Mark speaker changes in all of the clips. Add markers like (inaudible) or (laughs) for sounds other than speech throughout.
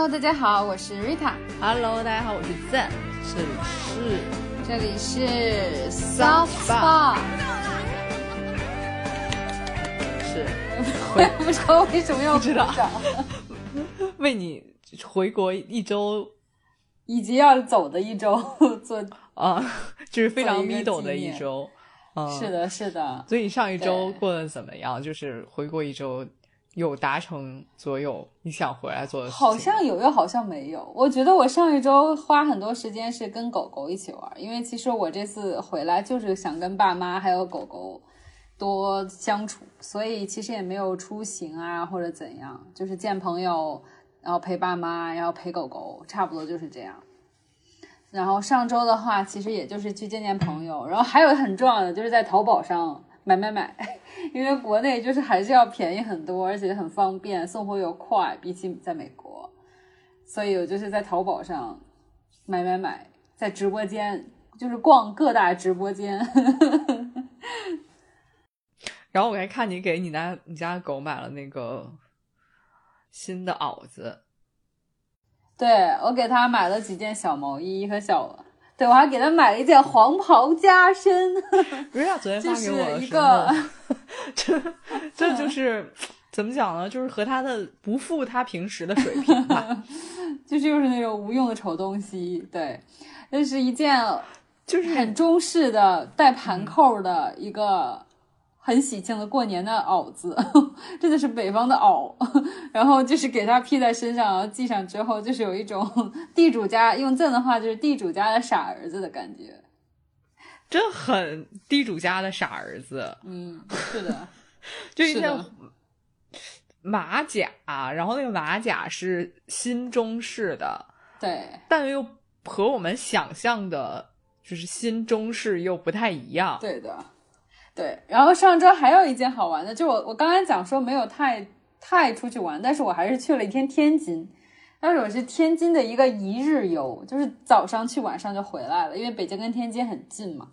Speaker 1: Hello，大家好，我是 Rita。
Speaker 2: Hello，大家好，我是赞，这里是
Speaker 1: 这里是 Soft Spot。
Speaker 2: 是 (laughs)
Speaker 1: 我也不知道为什么要
Speaker 2: 知道 (laughs) 为你回国一周
Speaker 1: 以及要走的一周 (laughs) 做。
Speaker 2: 啊，就是非常 middle 的一周。嗯，
Speaker 1: 是。的，是的。
Speaker 2: 所以你上一周过得怎么样？就是回国一周，有达成所有你想回来做的事情？
Speaker 1: 好像有，又好像没有。我觉得我上一周花很多时间是跟狗狗一起玩，因为其实我这次回来就是想跟爸妈还有狗狗多相处，所以其实也没有出行啊或者怎样，就是见朋友，然后陪爸妈，然后陪狗狗，差不多就是这样。然后上周的话，其实也就是去见见朋友，然后还有很重要的就是在淘宝上买买买，(laughs) 因为国内就是还是要便宜很多，而且很方便，送货又快，比起在美国，所以我就是在淘宝上买买买，在直播间就是逛各大直播间，(laughs)
Speaker 2: 然后我还看你给你家你家狗买了那个新的袄子，
Speaker 1: 对我给他买了几件小毛衣和小，对我还给他买了一件黄袍加身，
Speaker 2: 瑞亚昨天发给我
Speaker 1: 一个，
Speaker 2: 这这就是怎么讲呢？就是和他的不负他平时的水平吧。(laughs)
Speaker 1: 就是又是那种无用的丑东西，对，那是一件
Speaker 2: 就是
Speaker 1: 很中式的带盘扣的一个很喜庆的过年的袄子，(laughs) 真的是北方的袄。然后就是给它披在身上，然后系上之后，就是有一种 (laughs) 地主家用赠的话就是地主家的傻儿子的感觉。
Speaker 2: 真很地主家的傻儿子，
Speaker 1: 嗯，是的，(laughs)
Speaker 2: 就一件马甲，然后那个马甲是新中式的，
Speaker 1: 对，
Speaker 2: 但又和我们想象的，就是新中式又不太一样。
Speaker 1: 对的，对。然后上周还有一件好玩的，就我我刚刚讲说没有太太出去玩，但是我还是去了一天天津。但是我是天津的一个一日游，就是早上去，晚上就回来了，因为北京跟天津很近嘛。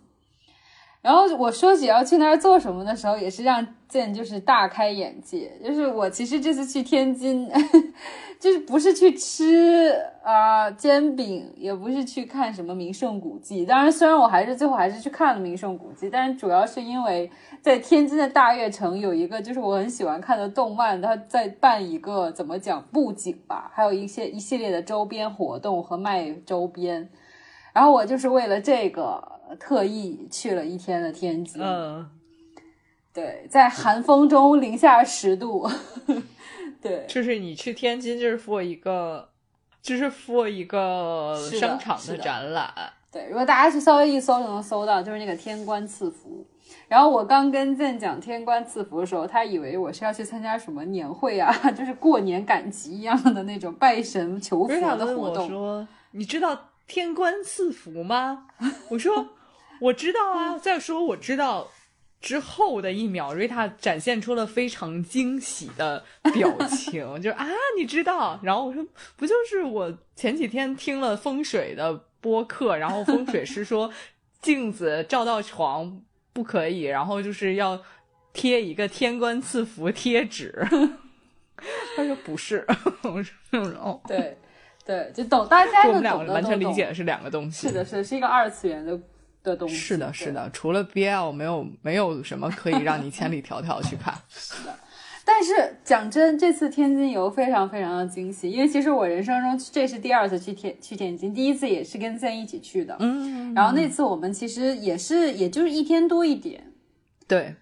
Speaker 1: 然后我说起要去那儿做什么的时候，也是让建就是大开眼界。就是我其实这次去天津，(laughs) 就是不是去吃啊、煎饼，也不是去看什么名胜古迹。当然，虽然我还是最后还是去看了名胜古迹，但是主要是因为在天津的大悦城有一个就是我很喜欢看的动漫，它在办一个怎么讲布景吧，还有一些一系列的周边活动和卖周边。然后我就是为了这个特意去了一天的天津。
Speaker 2: 嗯，
Speaker 1: 对，在寒风中零下十度，(laughs) 对，
Speaker 2: 就是你去天津，就是 for 一个，就是 for 一个商场的展览。
Speaker 1: 对，如果大家去稍微一搜就能搜到，就是那个天官赐福。然后我刚跟健讲天官赐福的时候，他以为我是要去参加什么年会啊，(laughs) 就是过年赶集一样的那种拜神求福的活动。
Speaker 2: 说：“你知道天官赐福吗？” (laughs) 我说：“我知道啊。”再说我知道之后的一秒，瑞塔展现出了非常惊喜的表情，(laughs) 就是啊，你知道？然后我说：“不就是我前几天听了风水的播客，然后风水师说镜子照到床不可以，然后就是要贴一个天官赐福贴纸。(laughs) ”他说不是，我说哦，
Speaker 1: 对，对，就懂大家
Speaker 2: 就
Speaker 1: 懂
Speaker 2: 个完全理解的是两个东西。
Speaker 1: 是的，是的是一个二次元的的东西。
Speaker 2: 是的，是的，除了 BL，没有没有什么可以让你千里迢迢去看。
Speaker 1: 是 (laughs) 的但是讲真，这次天津游非常非常的惊喜，因为其实我人生中这是第二次去天去天津，第一次也是跟 Zen 一起去的，
Speaker 2: 嗯，
Speaker 1: 然后那次我们其实也是也就是一天多一点，
Speaker 2: 对，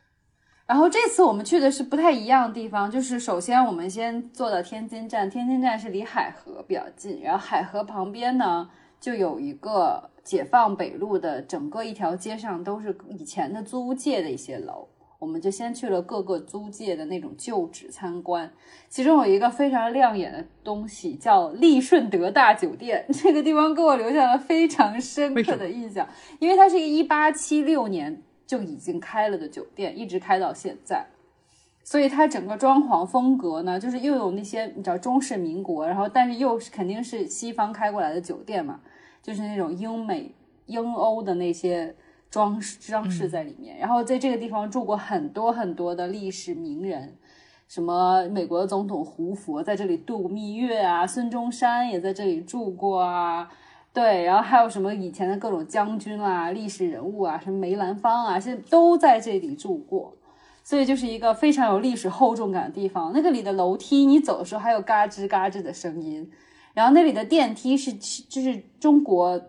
Speaker 1: 然后这次我们去的是不太一样的地方，就是首先我们先坐到天津站，天津站是离海河比较近，然后海河旁边呢就有一个解放北路的整个一条街上都是以前的租界的一些楼，我们就先去了各个租界的那种旧址参观，其中有一个非常亮眼的东西叫利顺德大酒店，(laughs) 这个地方给我留下了非常深刻的印象，因为它是一个一八七六年就已经开了的酒店，一直开到现在。所以它整个装潢风格呢，就是又有那些你知道中式民国，然后但是又是肯定是西方开过来的酒店嘛，就是那种英美英欧的那些装饰装饰在里面。然后在这个地方住过很多很多的历史名人，什么美国总统胡佛在这里度蜜月啊，孙中山也在这里住过啊。对，然后还有什么以前的各种将军啊、历史人物啊，什么梅兰芳啊，现在都在这里住过，所以就是一个非常有历史厚重感的地方。那个里的楼梯，你走的时候还有嘎吱嘎吱的声音，然后那里的电梯是就是中国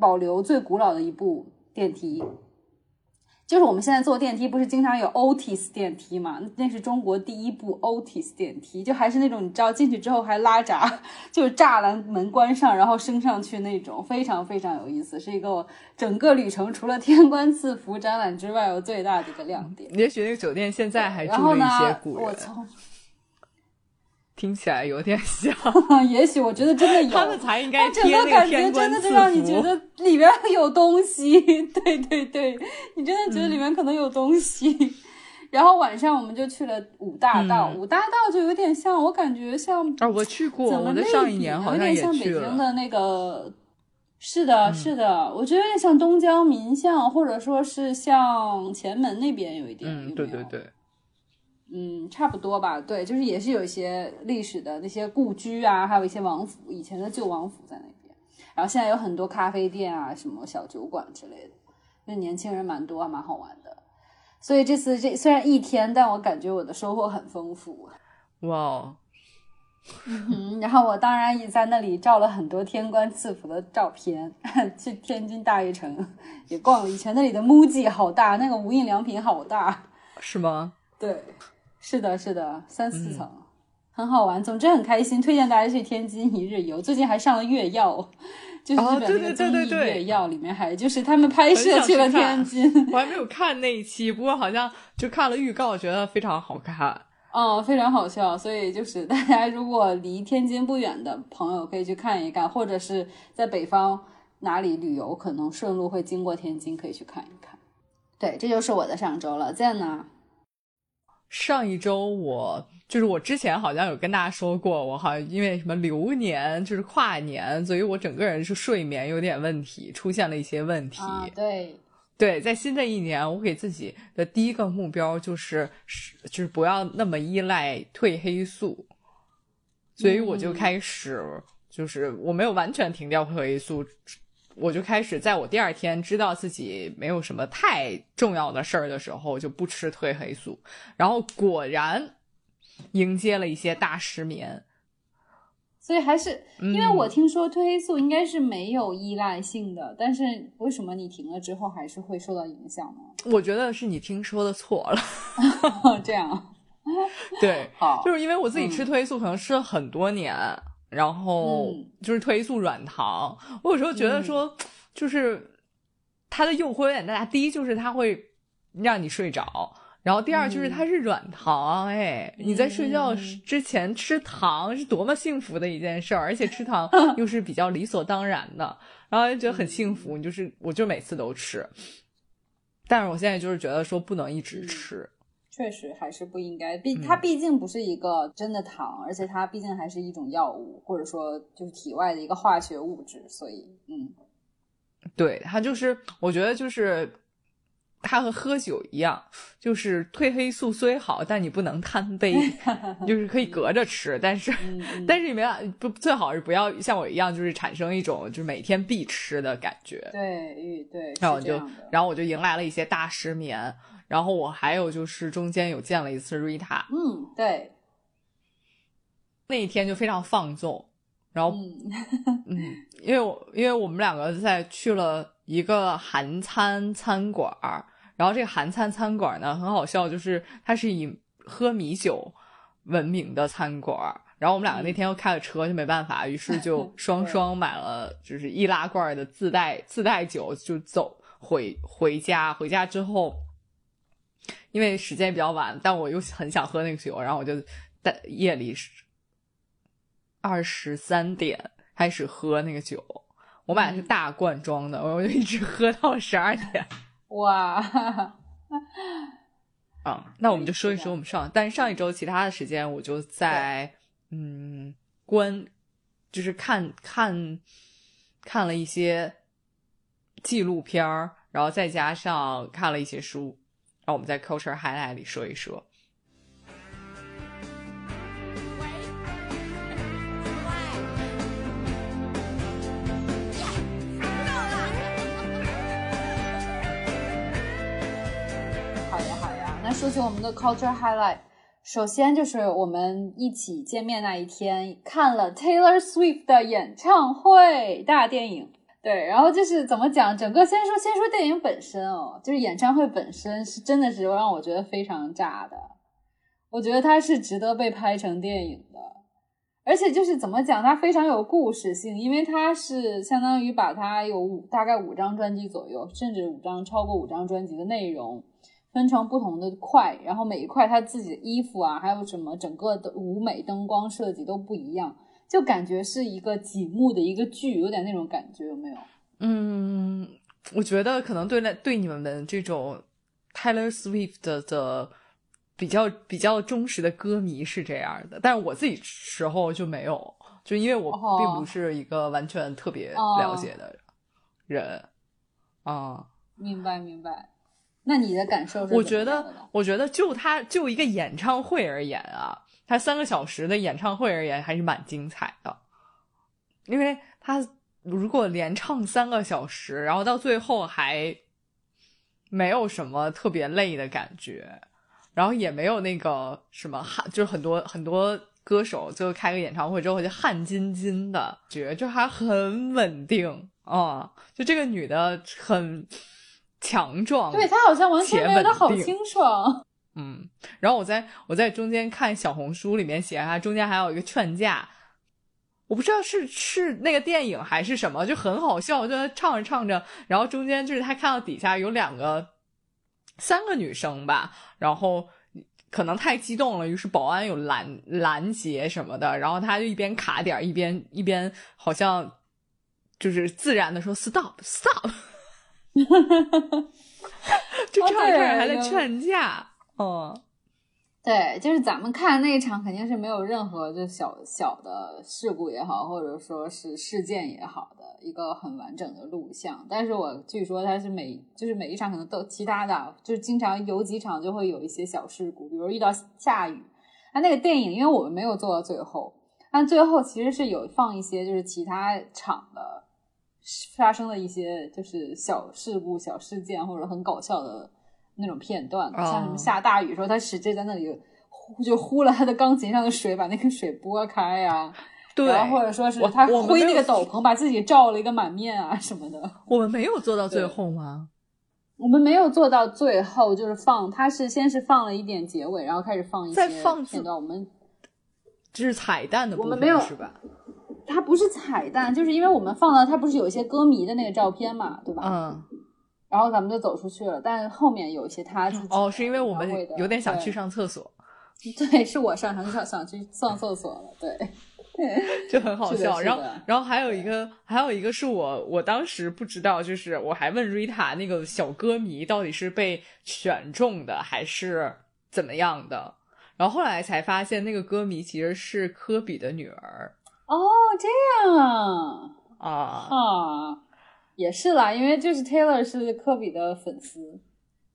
Speaker 1: 保留最古老的一部电梯。就是我们现在坐电梯，不是经常有 Otis 电梯嘛？那是中国第一部 Otis 电梯，就还是那种你知道进去之后还拉闸，就是栅栏门关上，然后升上去那种，非常非常有意思，是一个整个旅程除了天官赐福展览之外，我最大的一个亮点。
Speaker 2: 也许那个酒店现在还住了一些古人。
Speaker 1: 我从
Speaker 2: 听起来有点像，(laughs)
Speaker 1: 也许我觉得真的有，
Speaker 2: 他们才应该
Speaker 1: 整个感觉真的就让你觉得里边有东西，(laughs) 对对对，你真的觉得里面可能有东西。然后晚上我们就去了五大道，五大道就有点像，我感觉像
Speaker 2: 啊，我去过，我的上一年好像也
Speaker 1: 像北京的那个，是的，是的，我觉得有点像东郊民巷，或者说是像前门那边有一点，
Speaker 2: 嗯，对对对。
Speaker 1: 嗯，差不多吧。对，就是也是有一些历史的那些故居啊，还有一些王府，以前的旧王府在那边。然后现在有很多咖啡店啊，什么小酒馆之类的，那年轻人蛮多，蛮好玩的。所以这次这虽然一天，但我感觉我的收获很丰富。
Speaker 2: 哇，
Speaker 1: 嗯，然后我当然也在那里照了很多天官赐福的照片。(laughs) 去天津大悦城也逛了，以前那里的 MUJI 好大，那个无印良品好大，
Speaker 2: 是吗？
Speaker 1: 对。是的，是的，三四层，很好玩。总之很开心，推荐大家去天津一日游。最近还上了《月曜》，就是日本那个综艺《月曜》里面还就是他们拍摄去了天津。
Speaker 2: 我还没有看那一期，不过好像就看了预告，觉得非常好看。
Speaker 1: 哦，非常好笑。所以就是大家如果离天津不远的朋友可以去看一看，或者是在北方哪里旅游，可能顺路会经过天津，可以去看一看。对，这就是我的上周了。在呢？
Speaker 2: 上一周我就是我之前好像有跟大家说过，我好像因为什么流年就是跨年，所以我整个人是睡眠有点问题，出现了一些问题。
Speaker 1: 对
Speaker 2: 对，在新的一年，我给自己的第一个目标就是就是不要那么依赖褪黑素，所以我就开始就是我没有完全停掉褪黑素。我就开始在我第二天知道自己没有什么太重要的事儿的时候，就不吃褪黑素，然后果然迎接了一些大失眠。
Speaker 1: 所以还是因为我听说褪黑素应该是没有依赖性的，但是为什么你停了之后还是会受到影响呢？
Speaker 2: 我觉得是你听说的错了。(laughs)
Speaker 1: 这样，(laughs)
Speaker 2: 对，
Speaker 1: 好，
Speaker 2: 就是因为我自己吃褪黑素可能吃了很多年。然后就是褪黑素软糖，我有时候觉得说，就是它的诱惑有点大。第一就是它会让你睡着，然后第二就是它是软糖，哎，你在睡觉之前吃糖是多么幸福的一件事儿，而且吃糖 (laughs) 又是比较理所当然的，然后就觉得很幸福。你就是我就每次都吃，但是我现在就是觉得说不能一直吃。
Speaker 1: 确实还是不应该，毕它毕竟不是一个真的糖，而且它毕竟还是一种药物，或者说就是体外的一个化学物质，所以嗯，
Speaker 2: 对它就是，我觉得就是它和喝酒一样，就是褪黑素虽好，但你不能贪杯，(laughs) 就是可以隔着吃，但是但是你们不最好是不要像我一样，就是产生一种就是每天必吃的感觉，
Speaker 1: 对，对，
Speaker 2: 然后我就然后我就迎来了一些大失眠。然后我还有就是中间有见了一次瑞塔，
Speaker 1: 嗯，对，
Speaker 2: 那一天就非常放纵，然后嗯，因为我因为我们两个在去了一个韩餐餐馆儿然后这个韩餐餐馆呢很好笑，就是它是以喝米酒闻名的餐馆儿然后我们两个那天又开了车，就没办法，于是就 (laughs) 双双买了就是易拉罐的自带自带酒，就走回回家。回家之后。因为时间比较晚，但我又很想喝那个酒，然后我就在夜里二十三点开始喝那个酒。我买的是大罐装的，我就一直喝到十二点。
Speaker 1: 哇！
Speaker 2: 啊，那我们就说一说我们上，但是上一周其他的时间我就在嗯观，就是看看看了一些纪录片儿，然后再加上看了一些书。让我们在 culture highlight 里说一说。
Speaker 1: 好呀，好呀，那说起我们的 culture highlight，首先就是我们一起见面那一天，看了 Taylor Swift 的演唱会，大电影。对，然后就是怎么讲，整个先说先说电影本身哦，就是演唱会本身是真的是让我觉得非常炸的，我觉得它是值得被拍成电影的，而且就是怎么讲，它非常有故事性，因为它是相当于把它有五大概五张专辑左右，甚至五张超过五张专辑的内容分成不同的块，然后每一块它自己的衣服啊，还有什么整个的舞美灯光设计都不一样。就感觉是一个几幕的一个剧，有点那种感觉，有没有？
Speaker 2: 嗯，我觉得可能对那对你们的这种 Taylor Swift 的比较比较忠实的歌迷是这样的，但是我自己时候就没有，就因为我并不是一个完全特别了解的人啊。
Speaker 1: 明白明白，那你的感受是？
Speaker 2: 我觉得，我觉得就他就一个演唱会而言啊。他三个小时的演唱会而言还是蛮精彩的，因为他如果连唱三个小时，然后到最后还没有什么特别累的感觉，然后也没有那个什么汗，就是很多很多歌手最后开个演唱会之后就汗津津的，觉就还很稳定啊，就这个女的很强壮，
Speaker 1: 对她好像完全没有，她好清爽。
Speaker 2: 嗯，然后我在我在中间看小红书里面写他中间还有一个劝架，我不知道是是那个电影还是什么，就很好笑，就唱着唱着，然后中间就是他看到底下有两个三个女生吧，然后可能太激动了，于是保安有拦拦截什么的，然后他就一边卡点一边一边好像就是自然的说 stop stop，(laughs) 就唱着唱着还在劝架。哦，
Speaker 1: 对，就是咱们看那一场肯定是没有任何就小小的事故也好，或者说是事件也好的一个很完整的录像。但是我据说它是每就是每一场可能都其他的，就是经常有几场就会有一些小事故，比如遇到下雨。啊，那个电影因为我们没有做到最后，但最后其实是有放一些就是其他场的发生的一些就是小事故、小事件或者很搞笑的。那种片段，像什么下大雨的时候，他使劲在那里呼，就呼了他的钢琴上的水，把那个水拨开呀。(laughs)
Speaker 2: 对，
Speaker 1: 然后或者说是他挥那个斗篷，把自己照了一个满面啊什么的。(laughs)
Speaker 2: 我们没有做到最后吗？
Speaker 1: 我们没有做到最后，就是放，他是先是放了一点结尾，然后开始放一些片段。我们
Speaker 2: 这是彩蛋的部分，是吧？
Speaker 1: 它不是彩蛋，就是因为我们放了，它不是有一些歌迷的那个照片嘛，对吧？
Speaker 2: 嗯。
Speaker 1: 然后咱们就走出去了，但是后面有一些他
Speaker 2: 哦，是因为我们有点想去上厕所，
Speaker 1: 对，是我上上想去上厕所了，对，(laughs)
Speaker 2: 就很好笑。然后，然后还有一个，还有一个是我，我当时不知道，就是我还问 Rita 那个小歌迷到底是被选中的还是怎么样的，然后后来才发现那个歌迷其实是科比的女儿。
Speaker 1: 哦，这样啊
Speaker 2: 啊
Speaker 1: 啊。也是啦，因为就是 Taylor 是科比的粉丝，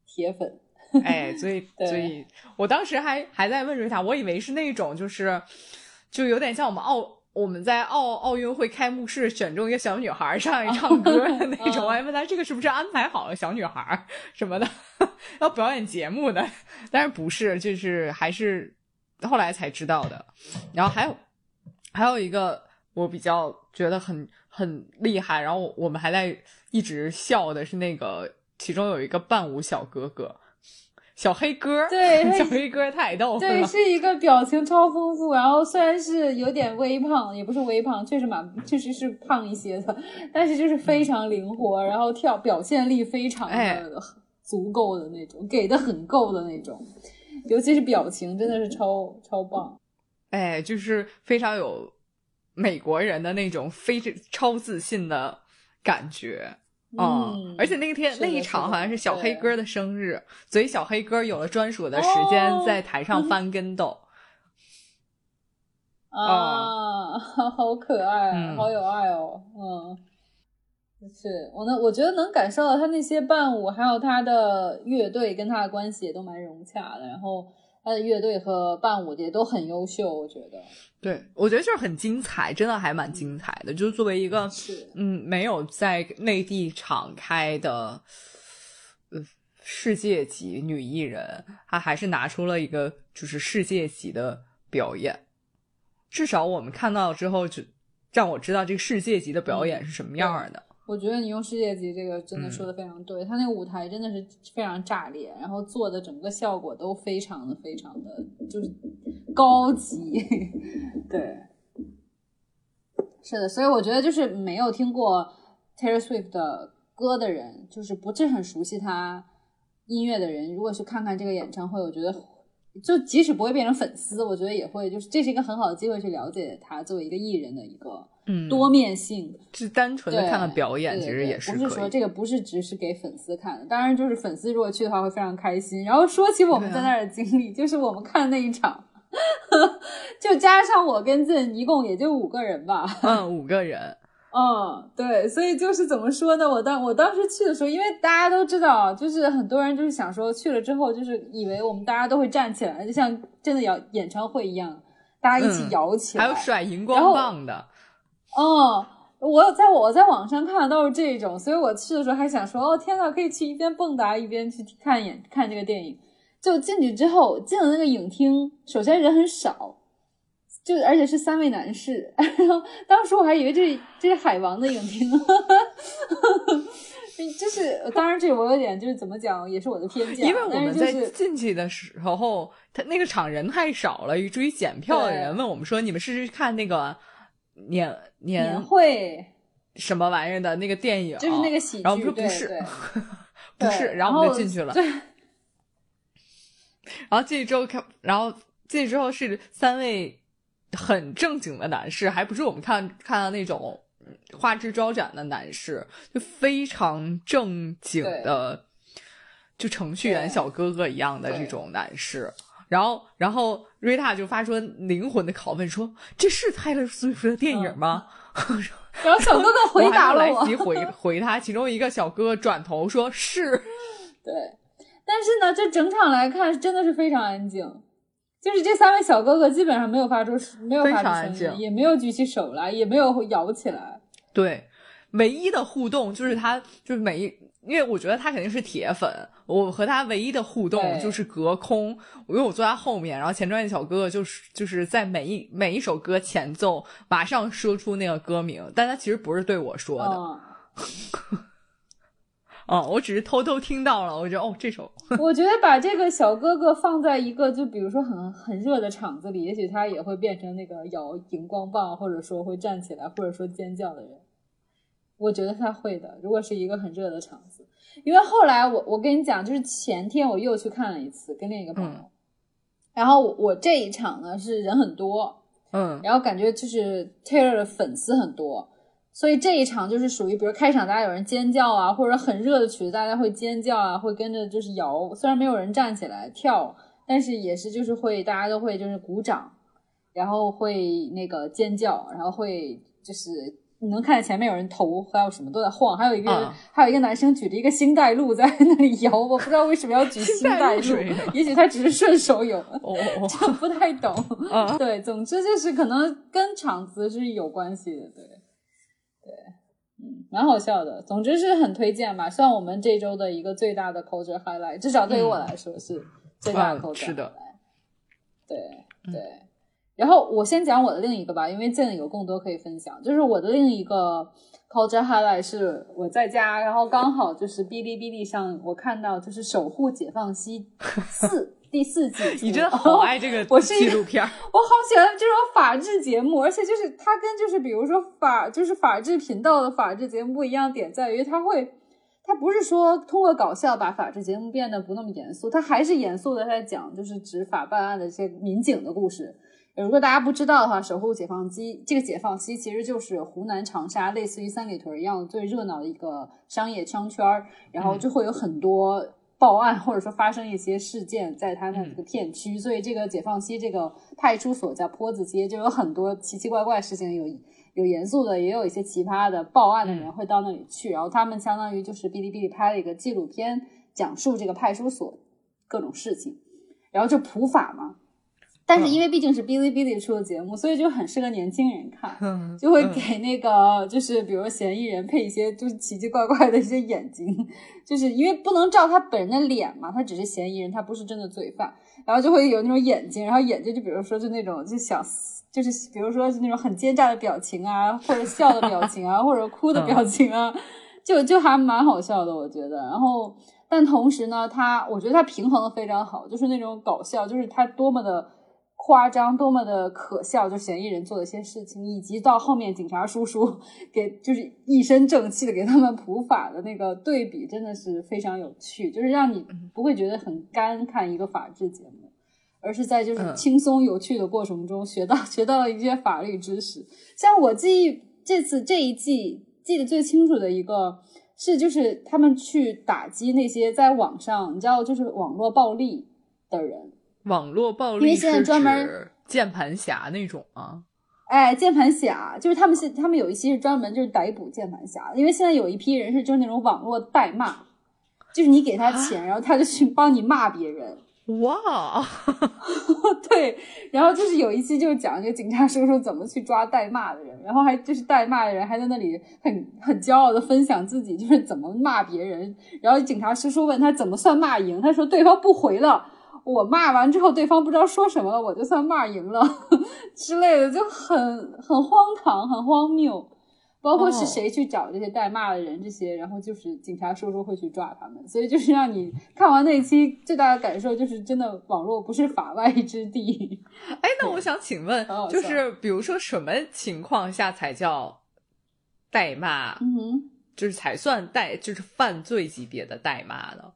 Speaker 1: 铁粉。
Speaker 2: 哎，所以 (laughs) 所以，我当时还还在问瑞塔，我以为是那种就是，就有点像我们奥我们在奥奥运会开幕式选中一个小女孩上来唱歌的那种。(laughs) 我还问他这个是不是安排好了小女孩什么的要表演节目的，但是不是，就是还是后来才知道的。然后还有还有一个我比较觉得很。很厉害，然后我们还在一直笑的是那个，其中有一个伴舞小哥哥，小黑哥，
Speaker 1: 对，(laughs)
Speaker 2: 小黑哥太逗了，
Speaker 1: 对，是一个表情超丰富，然后虽然是有点微胖，也不是微胖，确实蛮，确实是胖一些的，但是就是非常灵活，然后跳表现力非常的足够的那种，给的很够的那种，尤其是表情真的是超超棒，
Speaker 2: 哎，就是非常有。美国人的那种非超自信的感觉，嗯，而且那天那一场好像是小黑哥的生日，所以小黑哥有了专属的时间在台上翻跟斗，
Speaker 1: 啊，好可爱，好有爱哦，嗯，是我能，我觉得能感受到他那些伴舞，还有他的乐队跟他的关系也都蛮融洽的，然后。他的乐队和伴舞也都很优秀，我觉得。
Speaker 2: 对，我觉得就是很精彩，真的还蛮精彩的。就是作为一个，嗯，没有在内地敞开的，呃，世界级女艺人，她还是拿出了一个就是世界级的表演。至少我们看到之后，就让我知道这个世界级的表演是什么样的。
Speaker 1: 我觉得你用世界级这个真的说
Speaker 2: 嗯。
Speaker 1: 的非常对，他那个舞台真的是非常炸裂，然后做的整个效果都非常的非常的就是高级，(laughs) 对，是的，所以我觉得就是没有听过 Taylor Swift 的歌的人，就是不是很熟悉他音乐的人，如果去看看这个演唱会，我觉得就即使不会变成粉丝，我觉得也会就是这是一个很好的机会去了解他作为一个艺人的一个
Speaker 2: 嗯，
Speaker 1: 多面性。
Speaker 2: 是单纯的，看看表演，其实也
Speaker 1: 是不是。说这个不是只是给粉丝看的，当然就是粉丝如果去的话会非常开心。然后说起我们在那儿的经历，就是我们看那一场，(laughs) 就加上我跟静，一共也就五个人吧。
Speaker 2: 嗯，五个人，
Speaker 1: 嗯，对，所以就是怎么说呢？我当我当时去的时候，因为大家都知道，就是很多人就是想说去了之后，就是以为我们大家都会站起来，就像真的摇演唱会一样，大家一起
Speaker 2: 嗯
Speaker 1: 摇起来。
Speaker 2: 还有甩荧光棒的。
Speaker 1: 哦，我在我在网上看的都是这种，所以我去的时候还想说，哦天呐，可以去一边蹦跶一边去看演看这个电影。就进去之后，进了那个影厅，首先人很少，就而且是三位男士，(laughs) 然后当时我还以为这是这是海王的影厅，(laughs) 就是当然这我有点就是怎么讲，也是我的偏见啊，
Speaker 2: 因为我们在进去的时候，他那个场人太少了，以至于检票的人问我们说：“你们是去看那个年
Speaker 1: 年
Speaker 2: 年
Speaker 1: 会
Speaker 2: 什么玩意儿的那个电影？”
Speaker 1: 就是那个喜剧，
Speaker 2: 然后我们说
Speaker 1: 对
Speaker 2: 不是，不是，然后我们就进去了。
Speaker 1: 对，
Speaker 2: 然后进去之后看，然后进去之后是三位很正经的男士，还不是我们看看到那种嗯花枝招展的男士，就非常正经的，就程序员小哥哥一样的这种男士。然后，然后瑞塔就发出灵魂的拷问说：“这是泰勒·斯威夫特的电影吗？” (laughs)
Speaker 1: 然后小哥哥回答了我
Speaker 2: 来及回 (laughs) 回他，其中一个小哥哥转头说：“是。”
Speaker 1: 对，但是呢，这整场来看真的是非常安静，就是这三位小哥哥基本上没有发出没有发出声音，也没有举起手来，也没有摇起来。
Speaker 2: 对，唯一的互动就是他，就是每一，因为我觉得他肯定是铁粉，我和他唯一的互动就是隔空，因为我坐他后面，然后前专业小哥哥就是就是在每一每一首歌前奏马上说出那个歌名，但他其实不是对我说的，(laughs)
Speaker 1: 嗯，
Speaker 2: 嗯，我只是偷偷听到了，我觉得哦这首，(laughs)
Speaker 1: 我觉得把这个小哥哥放在一个就比如说很很热的场子里，也许他也会变成那个摇荧光棒，或者说会站起来，或者说尖叫的人。我觉得他会的，如果是一个很热的场子，因为后来我我跟你讲，就是前天我又去看了一次，跟另一个朋友，
Speaker 2: 嗯。
Speaker 1: 然后我我这一场呢是人很多，
Speaker 2: 嗯。
Speaker 1: 然后感觉就是 Taylor 的粉丝很多，所以这一场就是属于，比如开场大家有人尖叫啊，或者很热的曲子，大家会尖叫啊，会跟着就是摇，虽然没有人站起来跳，但是也是就是会大家都会就是鼓掌，然后会那个尖叫，然后会就是你能看见前面有人头还有什么都在晃，还有一个、
Speaker 2: 嗯
Speaker 1: 还有一个男生举着一个星黛露在那里摇，我不知道为什么要举星
Speaker 2: 星黛
Speaker 1: 黛露也许他只是顺手有。
Speaker 2: 哦，(laughs)
Speaker 1: 就不太懂。
Speaker 2: 嗯
Speaker 1: 对，总之就是可能跟场子是有关系的，对，嗯，蛮好笑的。总之是很推荐吧，算我们这周的一个最大的 culture highlight，至少对于我来说是最大的
Speaker 2: 嗯
Speaker 1: culture、
Speaker 2: 是的，
Speaker 1: 对对。然后我先讲我的另一个吧，因为这里有更多可以分享。就是我的另一个 culture highlight 是我在家，然后刚好就是哔哩哔哩上我看到就是《守护解放西四》第四季，(laughs)
Speaker 2: 你真的好爱这个
Speaker 1: 我是一
Speaker 2: 纪录片儿，(laughs)
Speaker 1: 我好喜欢这种法制节目，而且就是它跟就是比如说法就是法制频道的法制节目不一样点在于，它会它不是说通过搞笑把法制节目变得不那么严肃，它还是严肃的在讲就是执法办案的这些民警的故事。如果大家不知道的话，守护解放西这个解放西其实就是湖南长沙类似于三里屯一样最热闹的一个商业商圈儿，然后就会有很多报案或者说发生一些事件在他那这个片区，所以这个解放西这个派出所叫坡子街，就有很多奇奇怪怪的事情，有有严肃的，也有一些奇葩的报案的人会到那里去，然后他们相当于就是哔哩哔哩拍了一个纪录片，讲述这个派出所各种事情，然后就普法嘛。但是因为毕竟是哔哩哔哩出的节目，所以就很适合年轻人看，就会给那个就是比如嫌疑人配一些就是奇奇怪怪的一些眼睛，就是因为不能照他本人的脸嘛，他只是嫌疑人，他不是真的罪犯，然后就会有那种眼睛，然后眼睛就比如说就那种就想就是比如说是那种很奸诈的表情啊，或者笑的表情啊，或者哭的表情啊，就就还蛮好笑的，我觉得。然后但同时呢，他我觉得他平衡的非常好，就是那种搞笑，就是他多么的。夸张多么的可笑，就嫌疑人做的一些事情，以及到后面警察叔叔 (laughs) 给就是一身正气的给他们普法的那个对比，真的是非常有趣，就是让你不会觉得很干看一个法制节目，而是在就是轻松有趣的过程中学到 (laughs) 学到了一些法律知识。像我记忆这次这一季记得最清楚的一个是，就是他们去打击那些在网上你知道就是网络暴力的人。
Speaker 2: 网络暴力因为现在专门键盘侠那种啊？
Speaker 1: 哎，键盘侠就是他们现他们有一期是专门就是逮捕键盘侠，因为现在有一批人是就是那种网络代骂，就是你给他钱，然后他就去帮你骂别人。
Speaker 2: 哇，(laughs)
Speaker 1: 对，然后就是有一期就是讲这个警察叔叔怎么去抓代骂的人，然后还就是代骂的人还在那里很很骄傲的分享自己就是怎么骂别人，然后警察叔叔问他怎么算骂赢，他说对方不回了。我骂完之后，对方不知道说什么了，我就算骂赢了 (laughs) 之类的，就很很荒唐，很荒谬。包括是谁去找这些代骂的人，这些，然后就是警察叔叔会去抓他们。所以就是让你看完那期最大的感受就是，真的网络不是法外之地。(laughs)
Speaker 2: 哎，那我想请问，就是比如说什么情况下才叫代骂？
Speaker 1: 嗯，
Speaker 2: 就是才算代，就是犯罪级别的代骂呢？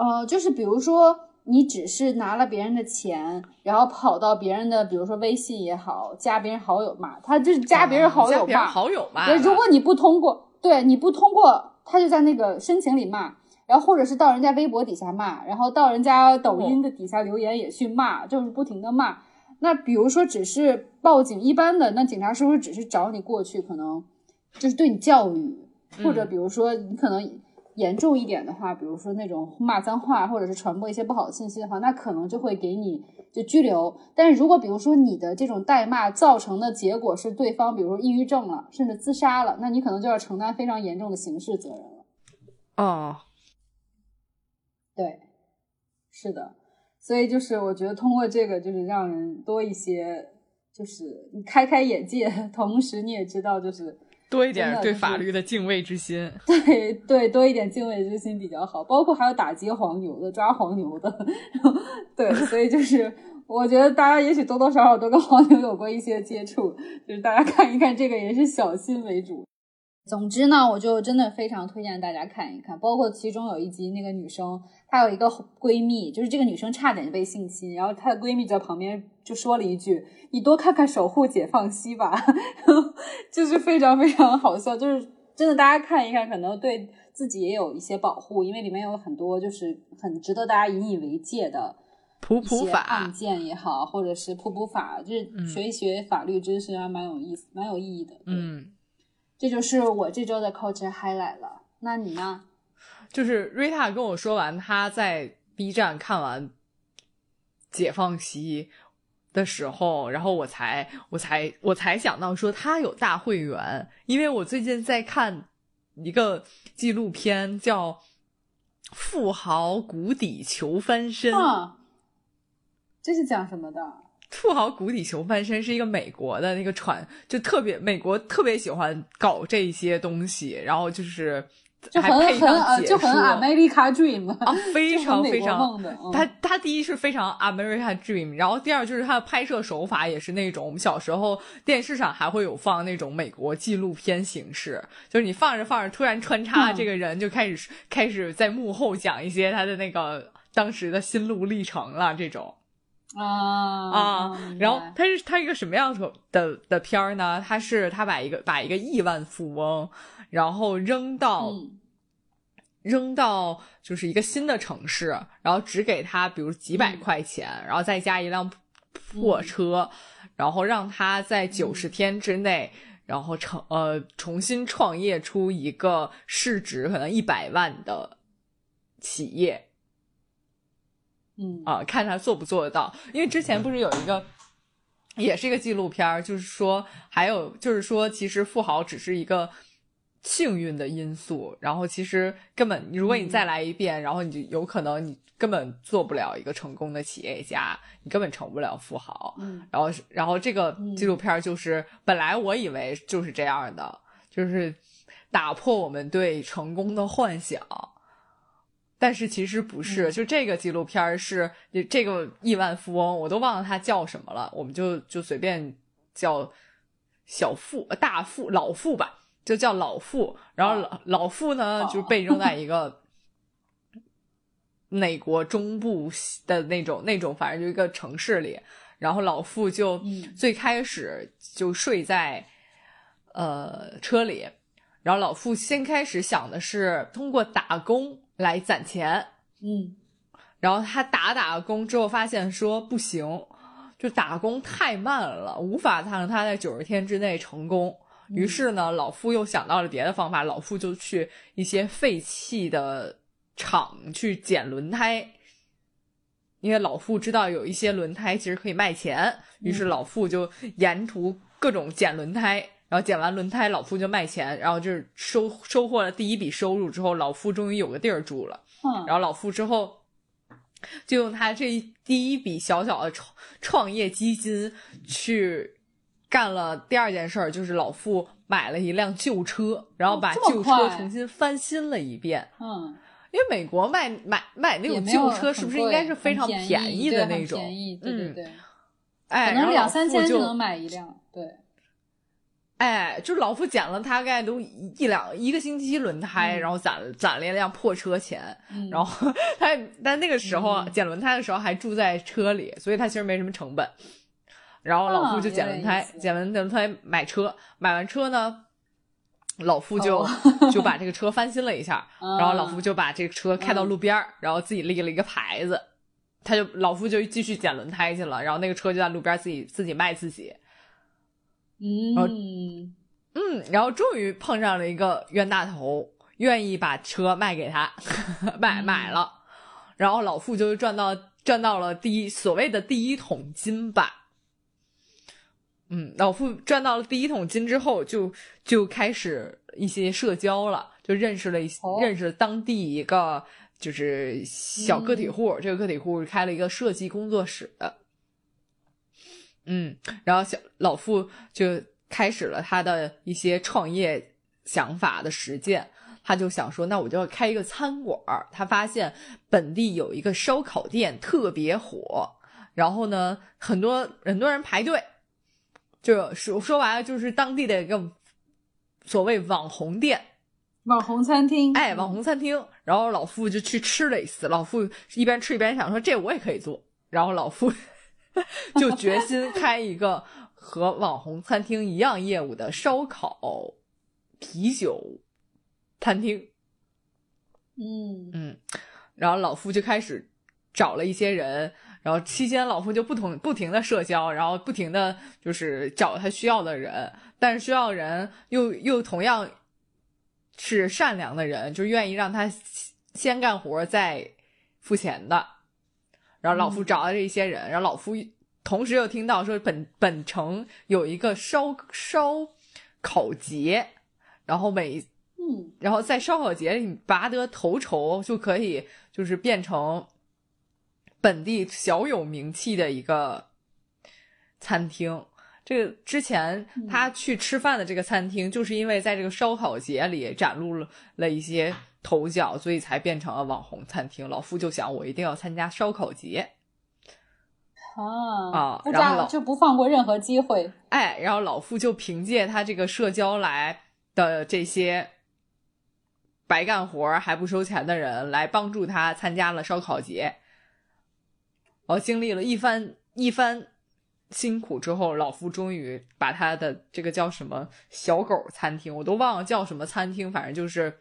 Speaker 1: 呃，就是比如说，你只是拿了别人的钱，然后跑到别人的，比如说微信也好，加别人好友嘛，他就是加别人好友嘛，
Speaker 2: 好友嘛。
Speaker 1: 如果你不通过，对，你不通过，他就在那个申请里骂，然后或者是到人家微博底下骂，然后到人家抖音的底下留言也去骂，就是不停的骂。那比如说只是报警一般的，那警察是不是只是找你过去，可能就是对你教育，或者比如说你可能。严重一点的话，比如说那种骂脏话，或者是传播一些不好的信息的话，那可能就会给你就拘留。但是如果比如说你的这种代骂造成的结果是对方，比如说抑郁症了，甚至自杀了，那你可能就要承担非常严重的刑事责任了。
Speaker 2: 哦，
Speaker 1: 对，是的，所以就是我觉得通过这个，就是让人多一些，就是你开开眼界，同时你也知道就是。
Speaker 2: 多一点对法律的敬畏之心，(laughs)
Speaker 1: 对对，多一点敬畏之心比较好。包括还有打击黄牛的、抓黄牛的，对，所以就是我觉得大家也许多多少少都跟黄牛有过一些接触，就是大家看一看这个也是小心为主。总之呢，我就真的非常推荐大家看一看，包括其中有一集那个女生，她有一个闺蜜，就是这个女生差点就被性侵，然后她的闺蜜在旁边就说了一句：“你多看看《守护解放西》吧。(laughs) ”就是非常非常好笑，就是真的大家看一看，可能对自己也有一些保护，因为里面有很多就是很值得大家引以为戒的
Speaker 2: 普普法
Speaker 1: 案件也好，或者是普普法，就是学一学法律知识还蛮有意思、蛮有意义的。
Speaker 2: 嗯。
Speaker 1: 这就是我这周的 culture highlight 了。那你呢？
Speaker 2: 就是瑞塔跟我说完，他在 B 站看完《解放西》的时候，然后我才我才我才想到说他有大会员，因为我最近在看一个纪录片，叫《富豪谷底求翻身》。
Speaker 1: 这是讲什么的？
Speaker 2: 富豪谷底求翻身是一个美国的那个传，就特别美国特别喜欢搞这些东西，然后就是
Speaker 1: 就很很就很 America Dream
Speaker 2: 啊，(laughs) 非常非常。他他第一是非常 America Dream，然后第二就是他的拍摄手法也是那种我们小时候电视上还会有放那种美国纪录片形式，就是你放着放着突然穿插这个人就开始开始在幕后讲一些他的那个当时的心路历程了这种。
Speaker 1: 啊
Speaker 2: 啊！然后他是他一个什么样的的的片儿呢？他是他把一个把一个亿万富翁，然后扔到扔到就是一个新的城市，然后只给他比如几百块钱，然后再加一辆破车，然后让他在九十天之内，然后成呃重新创业出一个市值可能一百万的企业。
Speaker 1: 嗯
Speaker 2: 啊，看他做不做得到。因为之前不是有一个，也是一个纪录片儿，就是说，还有就是说，其实富豪只是一个幸运的因素，然后其实根本，如果你再来一遍，然后你就有可能你根本做不了一个成功的企业家，你根本成不了富豪。
Speaker 1: 嗯
Speaker 2: 然后是，然后这个纪录片儿就是，本来我以为就是这样的，就是打破我们对成功的幻想。但是其实不是，
Speaker 1: 嗯。
Speaker 2: 就这个纪录片是这个亿万富翁，我都忘了他叫什么了，我们就就随便叫小富、呃大富、老富吧，就叫老富。然后老老富呢，
Speaker 1: 哦。
Speaker 2: 就被扔在一个美国中部的那种那种，反正就一个城市里。然后老富就
Speaker 1: 嗯。
Speaker 2: 最开始就睡在呃车里，然后老富先开始想的是通过打工来攒钱，
Speaker 1: 嗯。
Speaker 2: 然后他打打工之后发现说不行，就打工太慢了，无法让他在九十天之内成功。于是呢，老傅又想到了别的方法，老傅就去一些废弃的厂去捡轮胎。因为老傅知道有一些轮胎其实可以卖钱，于是老傅就沿途各种捡轮胎，然后捡完轮胎，老傅就卖钱，然后就是收收获了第一笔收入之后，老傅终于有个地儿住了。
Speaker 1: 嗯
Speaker 2: 然后老傅之后就用他这一第一笔小小的创创业基金去干了第二件事儿，就是老傅买了一辆旧车，然后把旧车重新翻新了一遍。
Speaker 1: 嗯，
Speaker 2: 因为美国卖买买那种旧车，是不是应该是非常便
Speaker 1: 宜
Speaker 2: 的那种？
Speaker 1: 便宜，对对
Speaker 2: 嗯
Speaker 1: 对，
Speaker 2: 哎，
Speaker 1: 可能
Speaker 2: 然后
Speaker 1: 两三千
Speaker 2: 就
Speaker 1: 能买一辆，对，
Speaker 2: 哎，就是老傅捡了大概都一两一个星期轮胎，
Speaker 1: 嗯。
Speaker 2: 然后攒攒了一辆破车钱，
Speaker 1: 嗯，
Speaker 2: 然后他但那个时候
Speaker 1: 嗯。
Speaker 2: 捡轮胎的时候还住在车里，所以他其实没什么成本。然后老傅就捡轮胎捡完轮胎买车，买完车呢，老傅就、
Speaker 1: 哦。(laughs)
Speaker 2: 就把这个车翻新了一下，然后老傅就把这个车开到路边儿，然后自己立了一个牌子，他就老傅就继续捡轮胎去了，然后那个车就在路边自己自己卖自己。
Speaker 1: 嗯，
Speaker 2: 嗯，然后终于碰上了一个冤大头，愿意把车卖给他，(laughs) 买买了，然后老傅就赚到赚到了第一所谓的第一桶金吧。嗯，老傅赚到了第一桶金之后，就就开始一些社交了，就认识了一、
Speaker 1: 哦
Speaker 2: 认识了当地一个就是小个体户，这个个体户开了一个设计工作室。嗯，然后小老傅就开始了他的一些创业想法的实践。他就想说，那我就要开一个餐馆儿。他发现本地有一个烧烤店特别火，然后呢，很多很多人排队，就说说白了就是当地的一个所谓网红店。
Speaker 1: 网红餐厅，
Speaker 2: 哎，网红餐厅。然后老傅就去吃了一次，老傅一边吃一边想说，这我也可以做。然后老傅 (laughs) 就决心开一个和网红餐厅一样业务的烧烤、啤酒餐厅。
Speaker 1: 嗯
Speaker 2: 嗯，然后老夫就开始找了一些人，然后期间老夫就不同不停的社交，然后不停的就是找他需要的人，但是需要人又又同样是善良的人，就愿意让他先干活再付钱的。然后老傅
Speaker 1: 嗯。
Speaker 2: 找了这一些人，然后老夫同时又听到说本本城有一个烧烧烤节，然后每
Speaker 1: 嗯。
Speaker 2: 然后在烧烤节里拔得头筹，就可以就是变成本地小有名气的一个餐厅。这个之前他去吃饭的这个餐厅，就是因为在这个烧烤节里展露了了一些头角，所以才变成了网红餐厅。老夫就想，我一定要参加烧烤节。
Speaker 1: 啊不
Speaker 2: 啊然后
Speaker 1: 就不放过任何机会，
Speaker 2: 哎，然后老傅就凭借他这个社交来的这些白干活还不收钱的人来帮助他参加了烧烤节。然后经历了一番一番辛苦之后，老傅终于把他的这个叫什么小狗餐厅，我都忘了叫什么餐厅，反正就是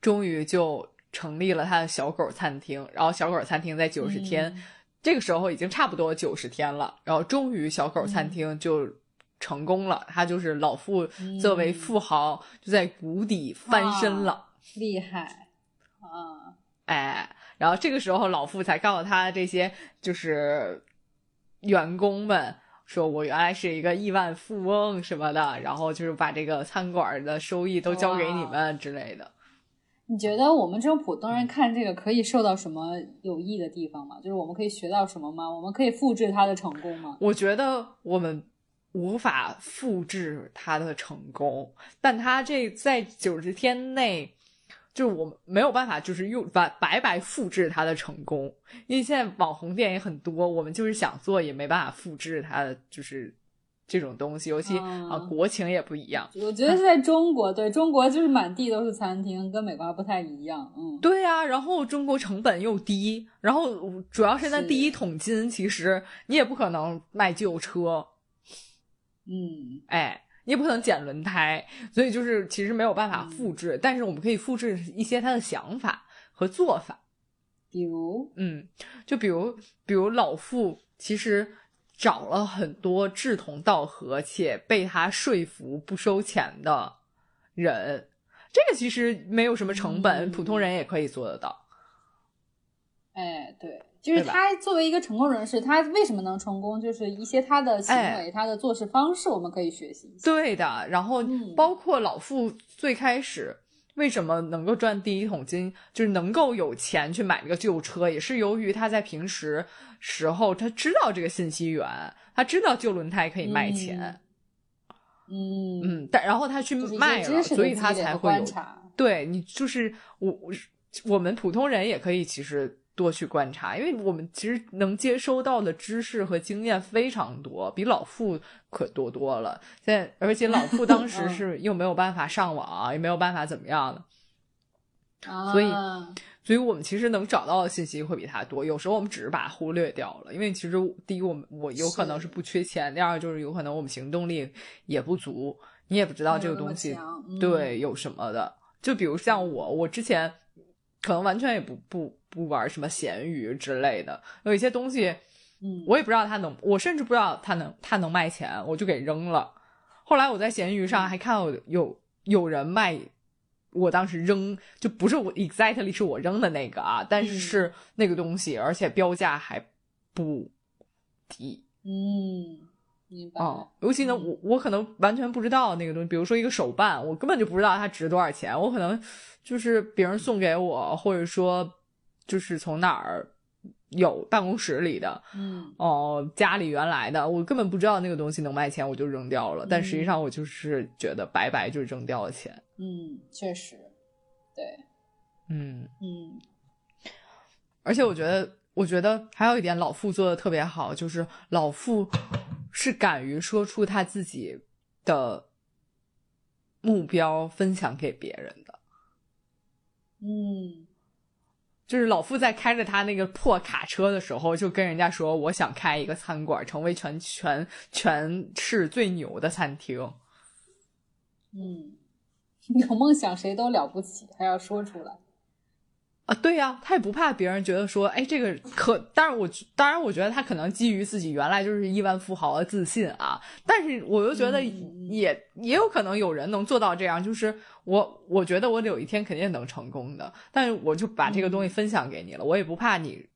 Speaker 2: 终于就成立了他的小狗餐厅。然后小狗餐厅在九十天。
Speaker 1: 嗯
Speaker 2: 这个时候已经差不多九十天了，然后终于小狗餐厅就成功了，他就是老傅作为富豪就在谷底翻身了，
Speaker 1: 厉害嗯！
Speaker 2: 哎，然后这个时候老傅才告诉他这些就是员工们。说我原来是一个亿万富翁什么的，然后就是把这个餐馆的收益都交给你们之类的。
Speaker 1: 你觉得我们这种普通人看这个可以受到什么有益的地方吗？就是我们可以学到什么吗？我们可以复制他的成功吗？
Speaker 2: 我觉得我们无法复制他的成功，但他这在九十天内。就是我们没有办法，就是用白白白复制他的成功，因为现在网红店也很多，我们就是想做也没办法复制他的，就是这种东西，尤其啊国情也不一样。
Speaker 1: 我觉得在中国，对中国就是满地都是餐厅，跟美国还不太一样。嗯，
Speaker 2: 对呀，然后中国成本又低，然后主要是那第一桶金，其实你也不可能卖旧车。
Speaker 1: 嗯，
Speaker 2: 哎。你也不可能剪轮胎，所以就是其实没有办法复制，但是我们可以复制一些他的想法和做法，
Speaker 1: 比如，
Speaker 2: 嗯，就比如，比如老傅其实找了很多志同道合且被他说服不收钱的人，这个其实没有什么成本，普通人也可以做得到。
Speaker 1: 哎，对。就是他作为一个成功人士，他为什么能成功？就是一些他的行为、他的做事方式，我们可以学习。
Speaker 2: 对的，然后包括老傅最开始为什么能够赚第一桶金，就是能够有钱去买这个旧车，也是由于他在平时时候他知道这个信息源，他知道旧轮胎可以卖钱。
Speaker 1: 嗯
Speaker 2: 嗯，但然后他去卖了，所以他才会有。对你就是我，我我们普通人也可以其实。多去观察，因为我们其实能接收到的知识和经验非常多，比老傅可多多了。现在，而且老傅当时是又没有办法上网，也没有办法怎么样的，所以，所以我们其实能找到的信息会比他多。有时候我们只是把它忽略掉了，因为其实第一，我们我有可能是不缺钱；第二，就是有可能我们行动力也不足，你也不知道这个东西对有什么的。就比如像我，我之前。可能完全也不不不玩什么闲鱼之类的，有一些东西，
Speaker 1: 嗯，
Speaker 2: 我也不知道它能，我甚至不知道它能它能卖钱，我就给扔了。后来我在闲鱼上还看到有有人卖，我当时扔就不是我 exactly 是我扔的那个啊，但是是那个东西，而且标价还不低。
Speaker 1: 嗯，明白。
Speaker 2: 哦，尤其呢，我我可能完全不知道那个东西，比如说一个手办，我根本就不知道它值多少钱，我可能。就是别人送给我，或者说，就是从哪儿有办公室里的，
Speaker 1: 嗯，
Speaker 2: 哦，家里原来的，我根本不知道那个东西能卖钱，我就扔掉了。但实际上，我就是觉得白白就扔掉了钱。
Speaker 1: 嗯，确实，对，
Speaker 2: 嗯
Speaker 1: 嗯。
Speaker 2: 而且我觉得，我觉得还有一点，老傅做的特别好，就是老傅是敢于说出他自己的目标，分享给别人的。
Speaker 1: 嗯，
Speaker 2: 就是老傅在开着他那个破卡车的时候，就跟人家说：“我想开一个餐馆，成为全全全市最牛的餐厅。”
Speaker 1: 嗯，(laughs) 有梦想谁都了不起，还要说出来。
Speaker 2: 啊，对呀，他也不怕别人觉得说，哎，这个可，但是我当然我觉得他可能基于自己原来就是亿万富豪的自信啊，但是我又觉得也也有可能有人能做到这样，就是我我觉得我有一天肯定能成功的，但是我就把这个东西分享给你了，我也不怕你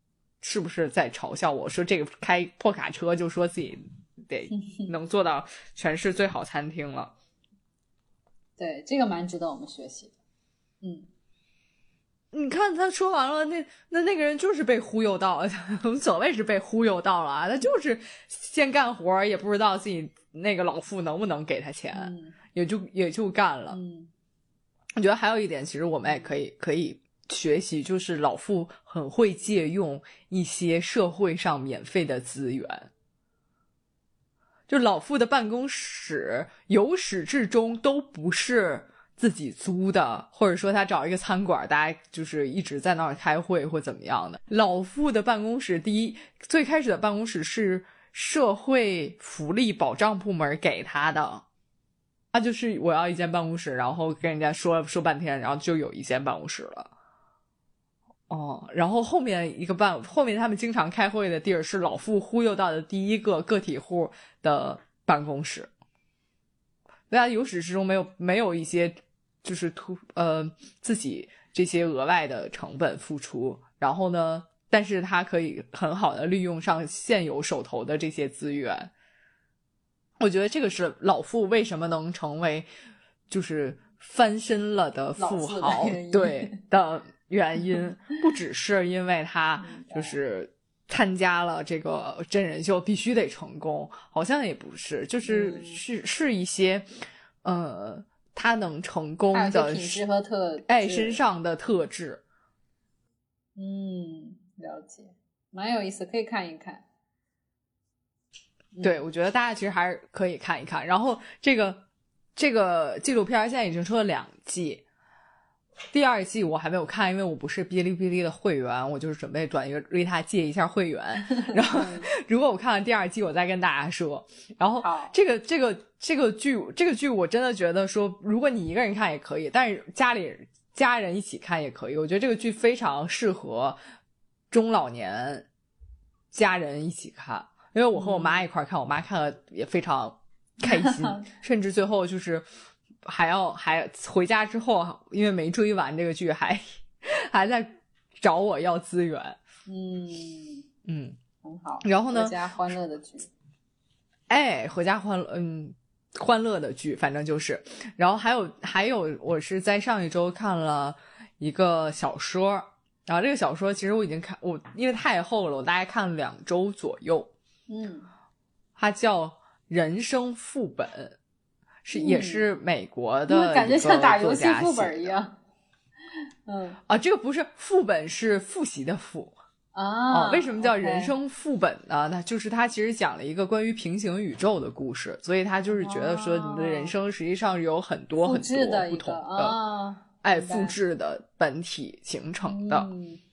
Speaker 2: 是不是在嘲笑我说这个开破卡车就说自己得 (laughs) 能做到全市最好餐厅了，
Speaker 1: 对，这个蛮值得我们学习的，嗯。
Speaker 2: 你看他说完了，那那那个人就是被忽悠到，(laughs) 无所谓是被忽悠到了啊，他就是先干活，也不知道自己那个老父能不能给他钱，也就也就干了。我觉得还有一点，其实我们也可以可以学习，就是老傅很会借用一些社会上免费的资源，就老傅的办公室由始至终都不是。自己租的，或者说他找一个餐馆，大家就是一直在那儿开会或怎么样的。老傅的办公室，第一最开始的办公室是社会福利保障部门给他的，他就是我要一间办公室，然后跟人家说说半天，然后就有一间办公室了。哦，然后后面一个办，后面他们经常开会的地儿是老傅忽悠到的第一个个体户的办公室。大家由始至终没有没有一些。就是突呃自己这些额外的成本付出，然后呢，但是他可以很好的利用上现有手头的这些资源。我觉得这个是老傅为什么能成为就是翻身了的富豪，对 (laughs) 的原因，不只是因为他就是参加了这个真人秀必须得成功，好像也不是，就是是是一些呃他能成功的
Speaker 1: 品质和特
Speaker 2: 哎身上的特质。
Speaker 1: 嗯，了解，蛮有意思，可以看一看。
Speaker 2: 对，我觉得大家其实还是可以看一看。然后这个这个纪录片现在已经出了两季，第二季我还没有看，因为我不是哔哩哔哩的会员，我就是准备转一个瑞塔借一下会员。(laughs) 然后如果我看完第二季，我再跟大家说。然后这个这个这个剧这个剧我真的觉得说，如果你一个人看也可以，但是家里家人一起看也可以。我觉得这个剧非常适合中老年家人一起看。因为我和我妈一块看，我妈看了也非常开心，(laughs) 甚至最后就是还要还回家之后，因为没追完这个剧，还还在找我要资源。
Speaker 1: 嗯
Speaker 2: 嗯，
Speaker 1: 很好。
Speaker 2: 然后呢？
Speaker 1: 阖家欢乐的剧。
Speaker 2: 哎，回家欢乐，嗯，欢乐的剧，反正就是。然后还有还有，我是在上一周看了一个小说，然后这个小说其实我已经看，我因为太厚了，我大概看了两周左右。
Speaker 1: 嗯，
Speaker 2: 它叫《人生副本》，是也是美国的，
Speaker 1: 感觉像打游戏副本一样。嗯
Speaker 2: 啊，这个不是副本，是复习的复
Speaker 1: 啊。
Speaker 2: 为什么叫人生副本呢？那就是他其实讲了一个关于平行宇宙的故事，所以他就是觉得说你的人生实际上有很多很多不同的哎复制的本体形成的。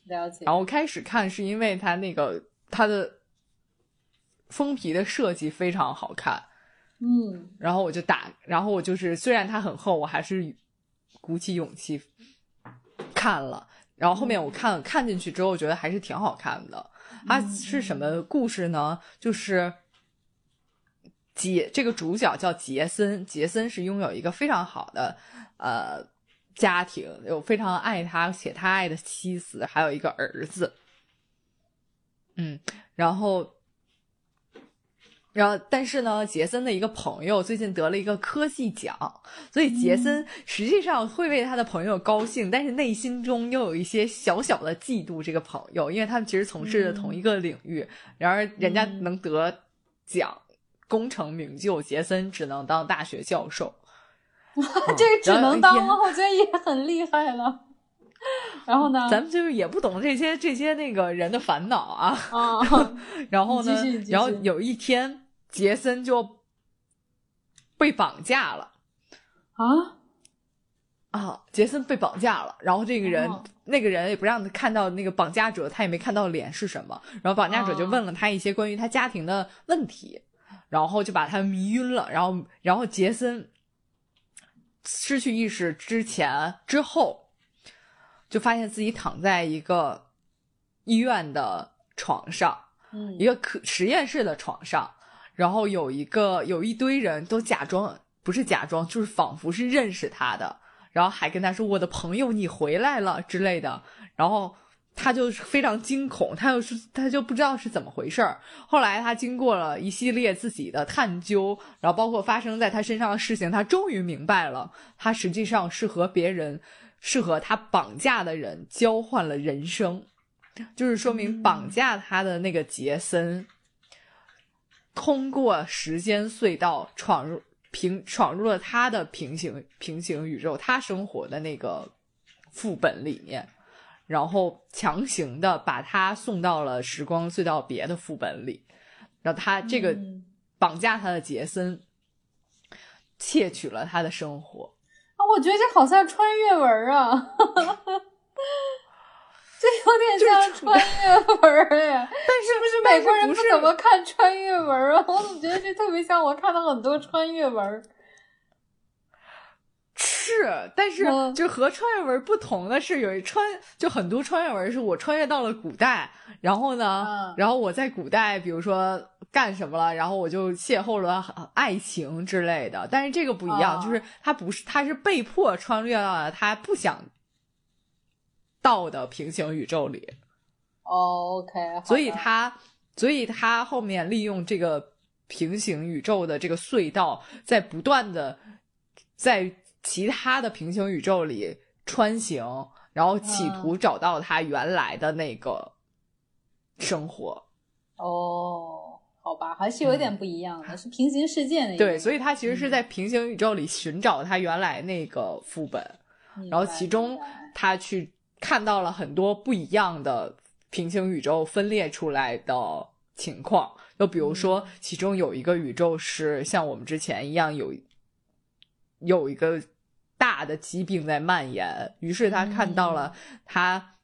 Speaker 1: 了解。
Speaker 2: 然后开始看是因为他那个他的。封皮的设计非常好看，
Speaker 1: 嗯，
Speaker 2: 然后我就打，然后我就是虽然它很厚，我还是鼓起勇气看了。然后后面我看看进去之后，我觉得还是挺好看的。它是什么故事呢？就是杰这个主角叫杰森，杰森是拥有一个非常好的呃家庭，有非常爱他且他爱的妻子，还有一个儿子。嗯，然后。然后，但是呢，杰森的一个朋友最近得了一个科技奖，所以杰森实际上会为他的朋友高兴，但是内心中又有一些小小的嫉妒这个朋友，因为他们其实从事的同一个领域，然而人家能得奖，功成名就，杰森只能当大学教授。(laughs)
Speaker 1: 这个只能当吗？我觉得也很厉害了。然后呢？
Speaker 2: 咱们就是也不懂这些这些那个人的烦恼啊。
Speaker 1: 啊。(laughs)
Speaker 2: 然后呢？然后有一天。杰森就被绑架了
Speaker 1: 啊
Speaker 2: 啊！杰森被绑架了，然后这个人那个人也不让他看到那个绑架者，他也没看到脸是什么。然后绑架者就问了他一些关于他家庭的问题，然后就把他迷晕了。然后，然后杰森失去意识之前之后，就发现自己躺在一个医院的床上，一个可实验室的床上。然后有一个有一堆人都假装不是假装，就是仿佛是认识他的，然后还跟他说：“我的朋友，你回来了”之类的。然后他就非常惊恐，他又是他就不知道是怎么回事儿。后来他经过了一系列自己的探究，然后包括发生在他身上的事情，他终于明白了，他实际上是和别人，是和他绑架的人交换了人生，就是说明绑架他的那个杰森。通过时间隧道闯入平闯入了他的平行平行宇宙，他生活的那个副本里面，然后强行的把他送到了时光隧道别的副本里，然后他这个绑架他的杰森窃取了他的生活
Speaker 1: 啊，我觉得这好像穿越文啊。(laughs) 这有点像穿越文哎，但
Speaker 2: 是
Speaker 1: 不是美国人不怎么看穿越文啊？(laughs) 我怎么觉得这特别像我看到很多穿越文？
Speaker 2: 是，但是就和穿越文不同的是，有一穿就很多穿越文是我穿越到了古代，然后呢，然后我在古代，比如说干什么了，然后我就邂逅了爱情之类的。但是这个不一样，就是他不是，他是被迫穿越到了他不想。到的平行宇宙里
Speaker 1: ，OK，
Speaker 2: 所以他，所以他后面利用这个平行宇宙的这个隧道，在不断的在其他的平行宇宙里穿行，然后企图找到他原来的那个生活。
Speaker 1: 哦，好吧，还是有点不一样的，是平行世界的。
Speaker 2: 对，所以他其实是在平行宇宙里寻找他原来那个副本，然后其中他去看到了很多不一样的。平行宇宙分裂出来的情况，就比如说，其中有一个宇宙是像我们之前一样有有一个大的疾病在蔓延，于是他看到了他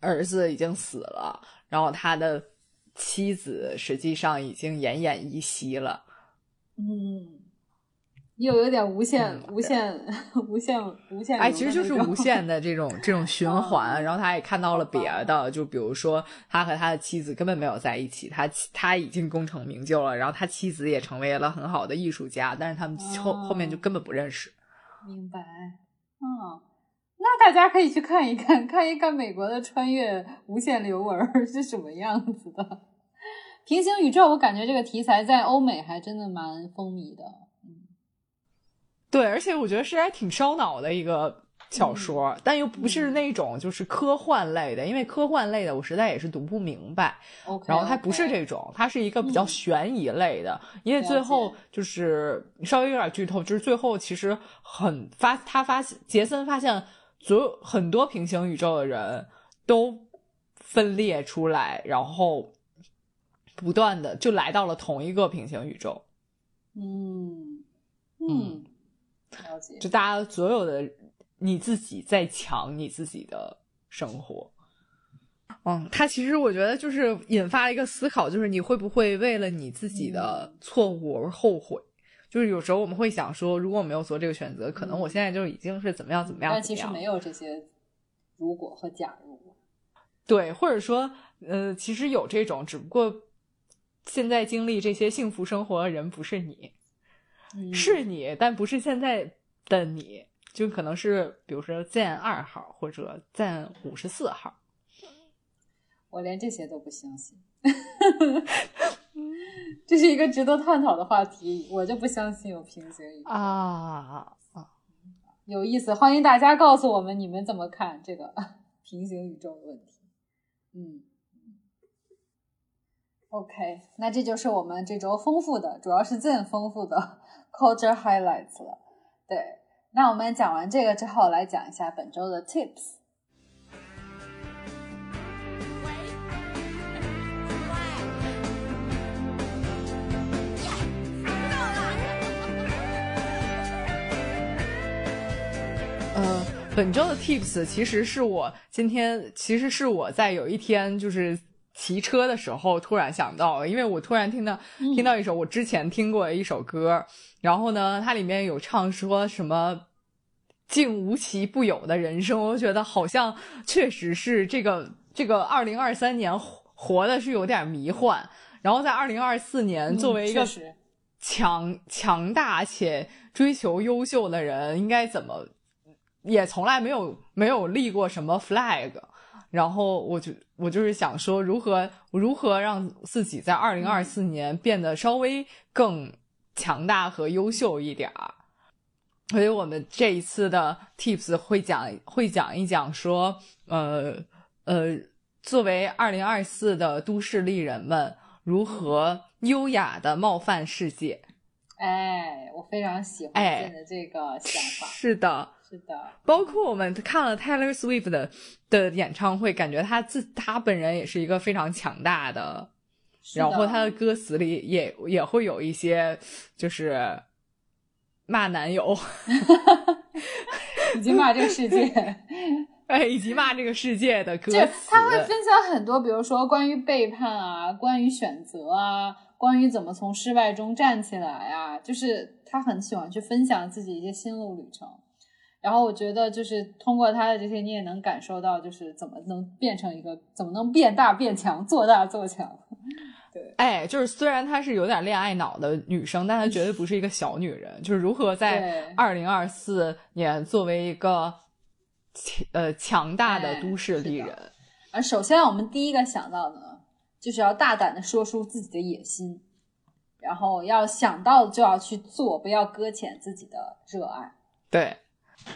Speaker 2: 儿子已经死了，然后他的妻子实际上已经奄奄一息了。
Speaker 1: 嗯。又有点无限、无限、无限、无限。
Speaker 2: 哎，其实就是无限的这种这种循环。然后他也看到了别的，就比如说他和他的妻子根本没有在一起，他他已经功成名就了，然后他妻子也成为了很好的艺术家，但是他们后后面就根本不认识。
Speaker 1: 明白。嗯，那大家可以去看一看，看一看美国的穿越无限流文是什么样子的。平行宇宙，我感觉这个题材在欧美还真的蛮风靡的。
Speaker 2: 对，而且我觉得是还挺烧脑的一个小说，但又不是那种就是科幻类的，因为科幻类的我实在也是读不明白。然后它不是这种，它是一个比较悬疑类的，因为最后就是稍微有点剧透，就是最后其实很发，他发现杰森发现所有很多平行宇宙的人都分裂出来，然后不断的就来到了同一个平行宇宙。
Speaker 1: 嗯嗯。
Speaker 2: 就大家所有的你自己在抢你自己的生活，嗯，他其实我觉得就是引发了一个思考，就是你会不会为了你自己的错误而后悔？就是有时候我们会想说，如果我没有做这个选择，可能我现在就已经是怎么样怎么样。
Speaker 1: 但其实没有这些如果和假如。
Speaker 2: 对，或者说，呃，其实有这种，只不过现在经历这些幸福生活的人不是你。是你，但不是现在的你，就可能是比如说赞二号或者赞五十四号。
Speaker 1: 我连这些都不相信，(laughs) 这是一个值得探讨的话题。我就不相信有平行宇宙
Speaker 2: 啊啊，
Speaker 1: 有意思，欢迎大家告诉我们你们怎么看这个 (laughs) 平行宇宙的问题。嗯。OK，那这就是我们这周丰富的，主要是最丰富的 (laughs) culture highlights 了。对，那我们讲完这个之后，来讲一下本周的 tips。
Speaker 2: 呃，本周的 tips 其实是我今天，其实是我在有一天就是。骑车的时候突然想到，因为我突然听到听到一首我之前听过的一首歌，然后呢，它里面有唱说什么“竟无奇不有的人生”，我觉得好像确实是这个这个二零二三年活的是有点迷幻。然后在二零二四年，作为一个强强大且追求优秀的人，应该怎么也从来没有没有立过什么 flag。然后我就我就是想说，如何如何让自己在二零二四年变得稍微更强大和优秀一点儿。所以我们这一次的 tips 会讲会讲一讲说，呃呃，作为二零二四的都市丽人们，如何优雅的冒犯世界。
Speaker 1: 哎，我非常喜欢你的这个想法。
Speaker 2: 是的。
Speaker 1: 是的，
Speaker 2: 包括我们看了 Taylor Swift 的的演唱会，感觉他自他本人也是一个非常强大的，然后他的歌词里也也会有一些就是骂男友，(laughs)
Speaker 1: 以及骂这个世界，(laughs)
Speaker 2: 哎，以及骂这个世界的歌词。
Speaker 1: 他会分享很多，比如说关于背叛啊，关于选择啊，关于怎么从失败中站起来啊，就是他很喜欢去分享自己一些心路旅程。然后我觉得，就是通过他的这些，你也能感受到，就是怎么能变成一个，怎么能变大变强，做大做强。对，
Speaker 2: 哎，就是虽然她是有点恋爱脑的女生，但她绝对不是一个小女人。就是如何在二零二四年作为一个强呃强大的都市丽人。
Speaker 1: 而首先我们第一个想到的呢，就是要大胆的说出自己的野心，然后要想到就要去做，不要搁浅自己的热爱。
Speaker 2: 对，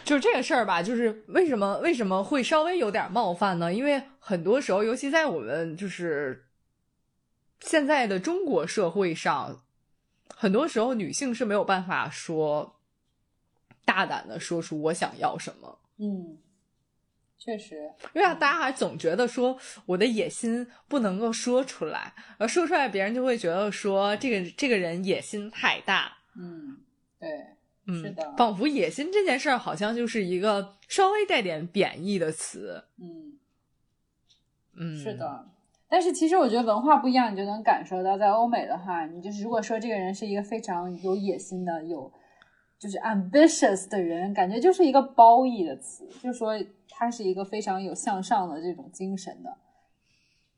Speaker 2: 就是这个事儿吧，就是为什么为什么会稍微有点冒犯呢？因为很多时候，尤其在我们就是现在的中国社会上，很多时候女性是没有办法说大胆的说出我想要什么。
Speaker 1: 嗯，确实，
Speaker 2: 因为大家还总觉得说我的野心不能够说出来，而说出来别人就会觉得说这个这个人野心太大。
Speaker 1: 嗯，对，
Speaker 2: 嗯，
Speaker 1: 是的
Speaker 2: 仿佛野心这件事儿好像就是一个稍微带点贬义的词。
Speaker 1: 嗯，
Speaker 2: 嗯，
Speaker 1: 是。的。但是其实我觉得文化不一样，你就能感受到，在欧美的话，你就是如果说这个人是一个非常有野心的、有就是 ambitious 的人，感觉就是一个褒义的词，就说他是一个非常有向上的这种精神的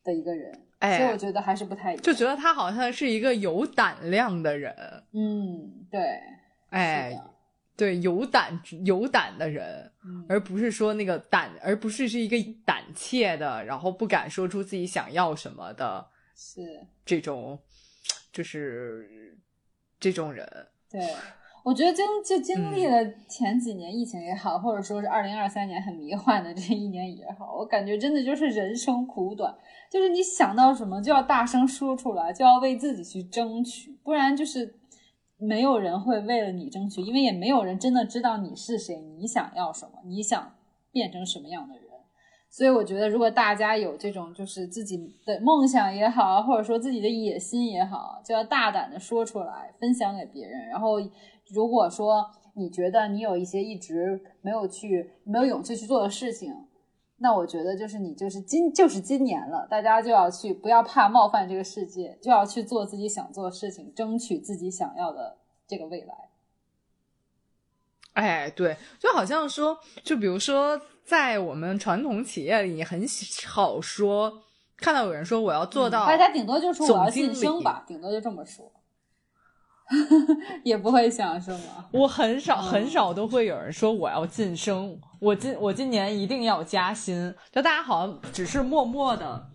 Speaker 1: 的一个人。
Speaker 2: 哎
Speaker 1: 所以我觉得还是不太一样。
Speaker 2: 就觉得他好像是一个有胆量的人，
Speaker 1: 嗯，对，是
Speaker 2: 哎，对，有胆有胆的人，
Speaker 1: 嗯
Speaker 2: 而不是说那个胆，而不是是一个胆怯的，然后不敢说出自己想要什么的
Speaker 1: 是。
Speaker 2: 这种，就是这种人。
Speaker 1: 对，我觉得经就经历了前几年疫情也好，或者说是二零二三年很迷幻的这一年也好，我感觉真的就是人生苦短，就是你想到什么就要大声说出来，就要为自己去争取，不然就是没有人会为了你争取，因为也没有人真的知道你是谁，你想要什么，你想变成什么样的人。所以我觉得，如果大家有这种就是自己的梦想也好，或者说自己的野心也好，就要大胆的说出来，分享给别人。然后，如果说你觉得你有一些一直没有去、没有勇气去做的事情，那我觉得就是你就是今就是今年了，大家就要去，不要怕冒犯这个世界，就要去做自己想做的事情，争取自己想要的这个未来。
Speaker 2: 哎，对，就好像说，就比如说，在我们传统企业里，很好说看到有人说我要做到，
Speaker 1: 大家顶多就说我要晋升吧，顶多就这么说，(laughs) 也不会想是吗？
Speaker 2: 我很少
Speaker 1: 嗯
Speaker 2: 很少都会有人说我要晋升，我今我今年一定要加薪，就大家好像只是默默的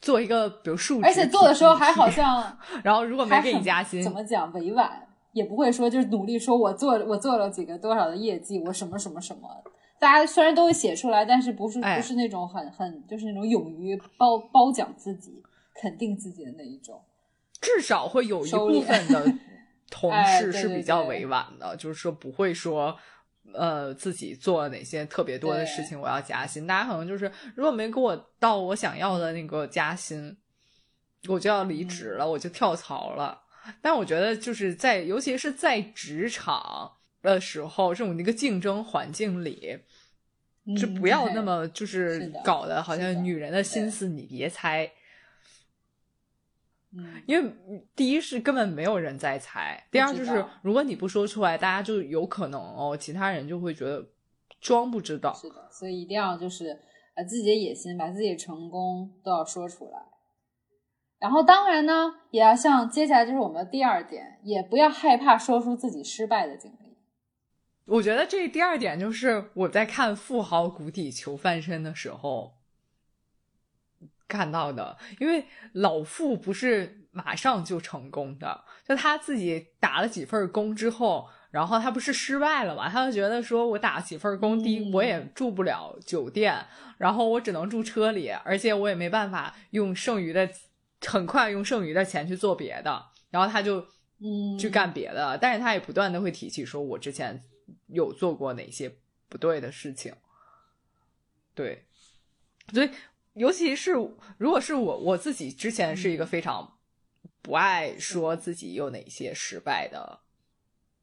Speaker 2: 做一个，比如数值，
Speaker 1: 而且做的时候还好，像
Speaker 2: 然后如果没给你加薪
Speaker 1: 怎，么讲委婉，也不会说就是努力说我做我做了几个多少的业绩，我什么什么什么。大家虽然都会写出来，但是不是
Speaker 2: 哎
Speaker 1: 不是那种很很就是那种勇于褒褒奖自己、肯定自己的那一种。
Speaker 2: 至少会有一部分的同
Speaker 1: 哎
Speaker 2: 事是比较委婉的，就是说不会说。呃，自己做了哪些特别多的事情，我要加薪。大家可能就是，如果没给我到我想要的那个加薪，我就要离职
Speaker 1: 嗯
Speaker 2: 了，我就跳槽了。但我觉得就是在，尤其是在职场的时候，这种一个竞争环境里，就
Speaker 1: 嗯
Speaker 2: 不要那么就是搞得好像女人的心思你别猜。
Speaker 1: 嗯，
Speaker 2: 因为第一是根本没有人在猜，第二就是如果你不说出来，大家就有可能哦，其他人就会觉得装不知道。
Speaker 1: 是的，所以一定要就是呃自己的野心，把自己的成功都要说出来。然后当然呢，也要像接下来就是我们的第二点，也不要害怕说出自己失败的经历。
Speaker 2: 我觉得这第二点就是我在看《富豪谷底求翻身》的时候看到的，因为老傅不是马上就成功的，就他自己打了几份工之后，然后他不是失败了嘛，他就觉得说我打几份工，第一
Speaker 1: 嗯
Speaker 2: 我也住不了酒店，然后我只能住车里，而且我也没办法用剩余的很快用剩余的钱去做别的，然后他就
Speaker 1: 嗯，
Speaker 2: 去干别的，但是他也不断的会提起说，我之前有做过哪些不对的事情。对，所以尤其是如果是我我自己之前是一个非常不爱说自己有哪些失败的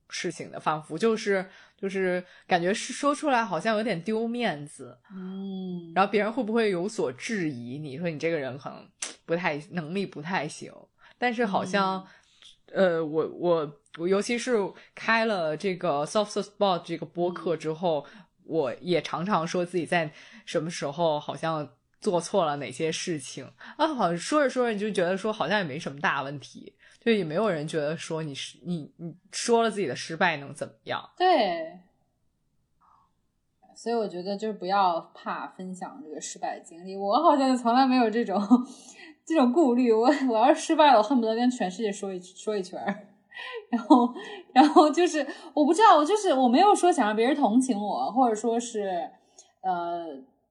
Speaker 2: 事情的，仿佛就是就是感觉是说出来好像有点丢面子，
Speaker 1: 嗯，
Speaker 2: 然后别人会不会有所质疑？你说你这个人可能 (tsk) 不太能力不太行，但是好像，呃，我我我，尤其是开了这个 Soft Spot 这个播客之后，我也常常说自己在什么时候好像做错了哪些事情啊，好像说着说着你就觉得说好像也没什么大问题，就也没有人觉得说你是你你说了自己的失败能怎么样？
Speaker 1: 对，所以我觉得就是不要怕分享这个失败经历。我好像从来没有这种这种顾虑。我我要是失败了，我恨不得跟全世界说一说一圈儿。(laughs) 然后，然后就是我不知道，我就是我没有说想让别人同情我，或者说是呃，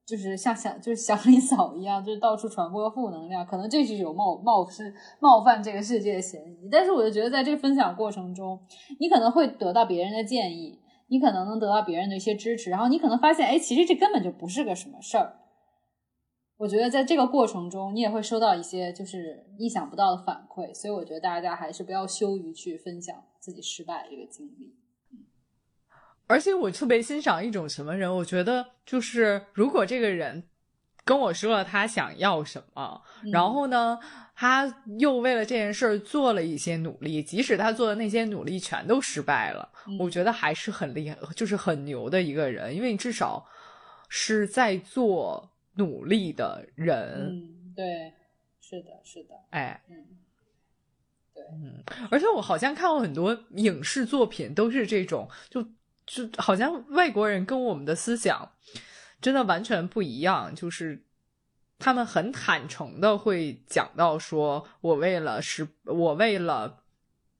Speaker 1: 就是像想就是祥林嫂一样，就是到处传播负能量。可能这是有冒冒失冒犯这个世界的嫌疑。但是我就觉得，在这个分享过程中，你可能会得到别人的建议。你可能能得到别人的一些支持，然后你可能发现，哎，其实这根本就不是个什么事儿。我觉得在这个过程中，你也会收到一些就是意想不到的反馈，所以我觉得大家还是不要羞于去分享自己失败这个经历。
Speaker 2: 而且我特别欣赏一种什么人，我觉得就是如果这个人跟我说了他想要什么，然后呢。他又为了这件事儿做了一些努力，即使他做的那些努力全都失败了，我觉得还是很厉害，就是很牛的一个人，因为你至少是在做努力的人。
Speaker 1: 嗯，对，是的，是的，
Speaker 2: 哎，
Speaker 1: 嗯，对，
Speaker 2: 嗯，而且我好像看过很多影视作品，都是这种，就就好像外国人跟我们的思想真的完全不一样，就是。他们很坦诚的会讲到说，我为了是，我为了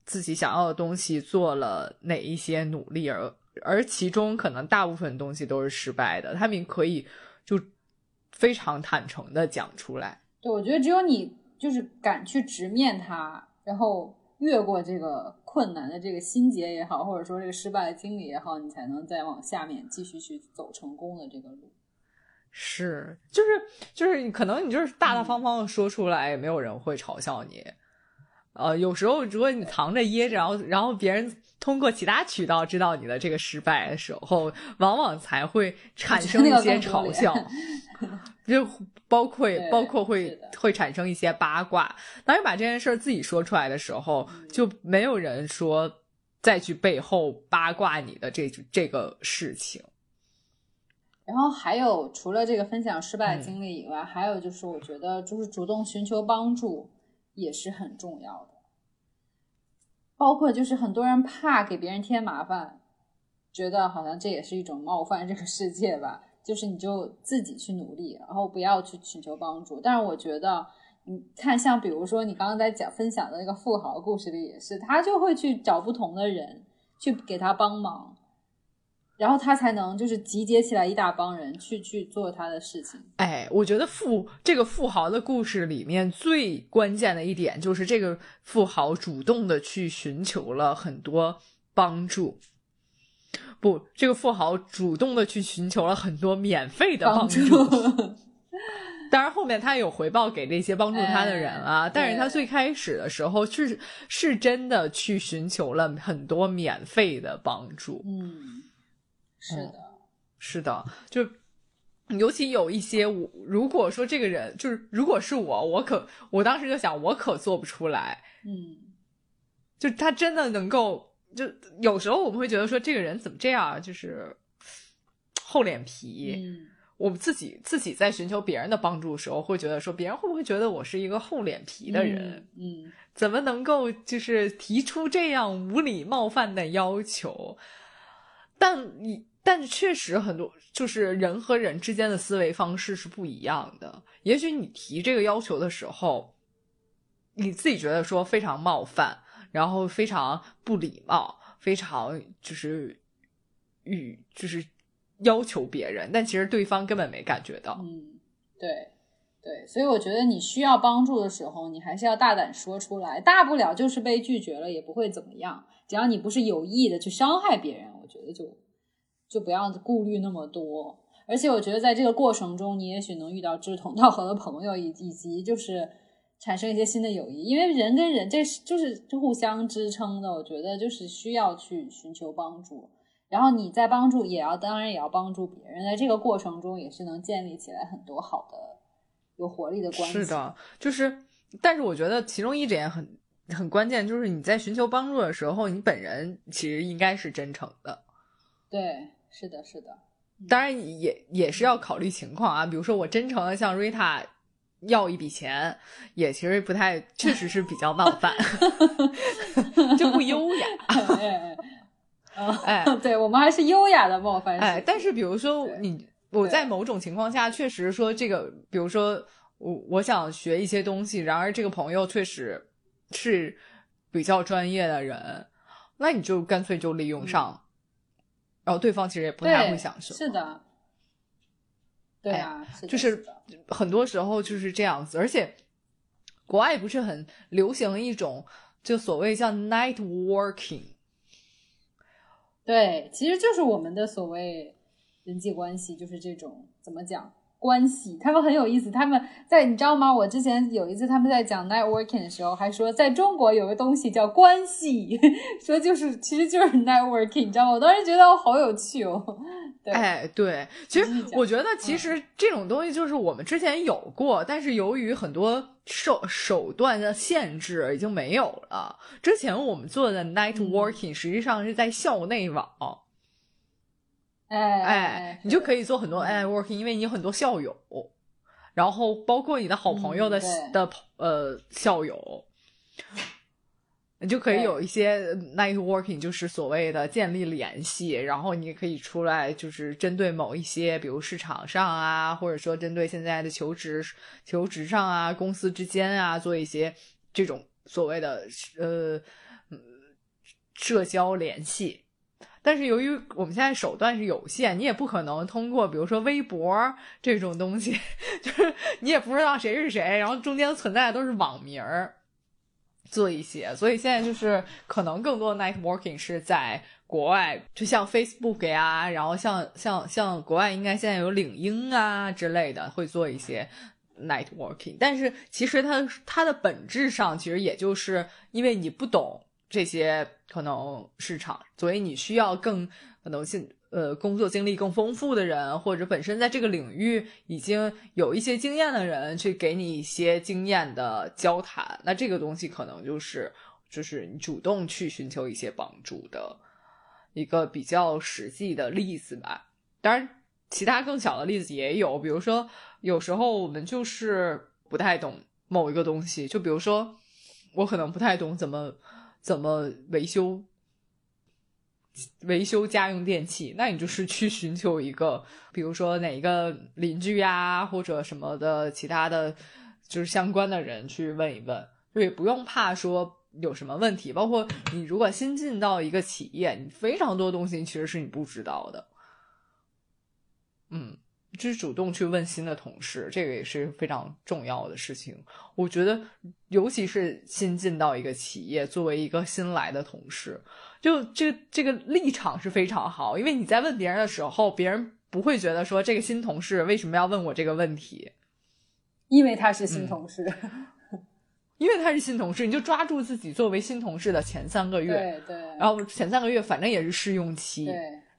Speaker 2: 自己想要的东西做了哪一些努力，而而其中可能大部分东西都是失败的。他们可以就非常坦诚的讲出来。
Speaker 1: 对，我觉得只有你就是敢去直面它，然后越过这个困难的这个心结也好，或者说这个失败的经历也好，你才能再往下面继续去走成功的这个路。
Speaker 2: 是，就是就是可能你就是大大方方的说出来，也没有人会嘲笑你。呃，有时候如果你藏着掖着，然后然后别人通过其他渠道知道你的这个失败的时候，往往才会产生一些嘲笑，(laughs) 就包括包括会会产生一些八卦。当你把这件事自己说出来的时候，就没有人说再去背后八卦你的这这个事情。
Speaker 1: 然后还有，除了这个分享失败经历以外，还有就是，我觉得就是主动寻求帮助也是很重要的。包括就是很多人怕给别人添麻烦，觉得好像这也是一种冒犯这个世界吧。就是你就自己去努力，然后不要去寻求帮助。但是我觉得，你看像比如说你刚刚在讲分享的那个富豪故事里也是，他就会去找不同的人去给他帮忙。然后他才能就是集结起来一大帮人去去做他的事情。
Speaker 2: 哎，我觉得富这个富豪的故事里面最关键的一点就是这个富豪主动的去寻求了很多帮助。不，这个富豪主动的去寻求了很多免费的帮助。(laughs) 当然后面他有回报给那些帮助他的人啊，但是他最开始的时候是是真的去寻求了很多免费的帮助。
Speaker 1: 嗯。是的，
Speaker 2: 是的，就尤其有一些我，如果说这个人就是，如果是我，我可我当时就想，我可做不出来。
Speaker 1: 嗯，
Speaker 2: 就他真的能够，就有时候我们会觉得说，这个人怎么这样，就是厚脸皮。
Speaker 1: 嗯，
Speaker 2: 我们自己自己在寻求别人的帮助的时候，会觉得说，别人会不会觉得我是一个厚脸皮的人？
Speaker 1: 嗯，
Speaker 2: 怎么能够就是提出这样无理冒犯的要求？但你。但确实很多，就是人和人之间的思维方式是不一样的。也许你提这个要求的时候，你自己觉得说非常冒犯，然后非常不礼貌，非常就是与就是要求别人，但其实对方根本没感觉到。
Speaker 1: 嗯，对对，所以我觉得你需要帮助的时候，你还是要大胆说出来，大不了就是被拒绝了，也不会怎么样。只要你不是有意的去伤害别人，我觉得就。就不要顾虑那么多，而且我觉得在这个过程中，你也许能遇到志同道合的朋友，以以及就是产生一些新的友谊。因为人跟人这是就是互相支撑的，我觉得就是需要去寻求帮助。然后你在帮助，也要当然也要帮助别人，在这个过程中也是能建立起来很多好的有活力的关系。
Speaker 2: 是的，就是，但是我觉得其中一点很很关键，就是你在寻求帮助的时候，你本人其实应该是真诚的。
Speaker 1: 对。是的，是的，
Speaker 2: 当然也也是要考虑情况啊。比如说，我真诚的向瑞塔要一笔钱，也其实不太，确实是比较冒犯，(laughs) 就不优雅。(laughs) 哎，(laughs)
Speaker 1: 对我们还是优雅的冒犯式。
Speaker 2: 哎，但是比如说你，我在某种情况下确实说这个，比如说我我想学一些东西，然而这个朋友确实是比较专业的人，那你就干脆就利用上，然后对方其实也不太会享受。
Speaker 1: 是的，对啊，
Speaker 2: 就是很多时候就是这样子，而且国外不是很流行一种就所谓叫 night working。
Speaker 1: 对，其实就是我们的所谓人际关系，就是这种怎么讲关系？他们很有意思，他们在你知道吗？我之前有一次他们在讲 networking 的时候，还说在中国有个东西叫关系，(laughs) 说就是其实就是 networking，你知道吗？我当时觉得好有趣哦。
Speaker 2: 哎，对，其实我觉得，其实这种东西就是我们之前有过，但是由于很多手手段的限制，已经没有了。之前我们做的 night working 实际上是在校内网，
Speaker 1: 哎
Speaker 2: 哎，你就可以做很多 night working，因为你有很多校友，然后包括你的好朋友的的呃校友。你就可以有一些 night working，就是所谓的建立联系，然后你也可以出来，就是针对某一些，比如市场上啊，或者说针对现在的求职、求职上啊，公司之间啊，做一些这种所谓的呃社交联系。但是由于我们现在手段是有限，你也不可能通过比如说微博这种东西，(laughs) 就是你也不知道谁是谁，然后中间存在的都是网名儿。做一些，所以现在就是可能更多的 night working 是在国外，就像 Facebook 呀，然后像像像国外应该现在有领英啊之类的，会做一些 night working。但是其实它它的本质上其实也就是因为你不懂这些可能市场，所以你需要更可能性。呃，工作经历更丰富的人，或者本身在这个领域已经有一些经验的人，去给你一些经验的交谈，那这个东西可能就是就是你主动去寻求一些帮助的一个比较实际的例子吧。当然，其他更小的例子也有，比如说有时候我们就是不太懂某一个东西，就比如说我可能不太懂怎么怎么维修。维修家用电器，那你就是去寻求一个，比如说哪一个邻居呀，或者什么的其他的，就是相关的人去问一问，就也不用怕说有什么问题。包括你如果新进到一个企业，你非常多东西其实是你不知道的，嗯，就是主动去问新的同事，这个也是非常重要的事情。我觉得，尤其是新进到一个企业，作为一个新来的同事。就这个这个立场是非常好，因为你在问别人的时候，别人不会觉得说这个新同事为什么要问我这个问题，
Speaker 1: 因为他是新同事，
Speaker 2: 因为他是新同事，你就抓住自己作为新同事的前三个月，
Speaker 1: 对对，
Speaker 2: 然后前三个月反正也是试用期，
Speaker 1: 对，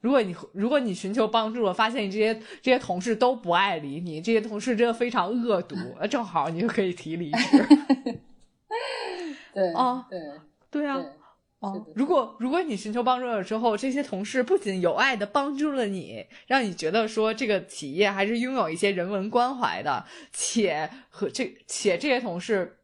Speaker 2: 如果你如果你寻求帮助了，发现你这些这些同事都不爱理你，这些同事真的非常恶毒，(laughs) 那正好你就可以提离职，(laughs)
Speaker 1: 对
Speaker 2: 啊，
Speaker 1: 对
Speaker 2: 对啊。哦，如果如果你寻求帮助了之后，这些同事不仅有爱的帮助了你，让你觉得说这个企业还是拥有一些人文关怀的，且和这且这些同事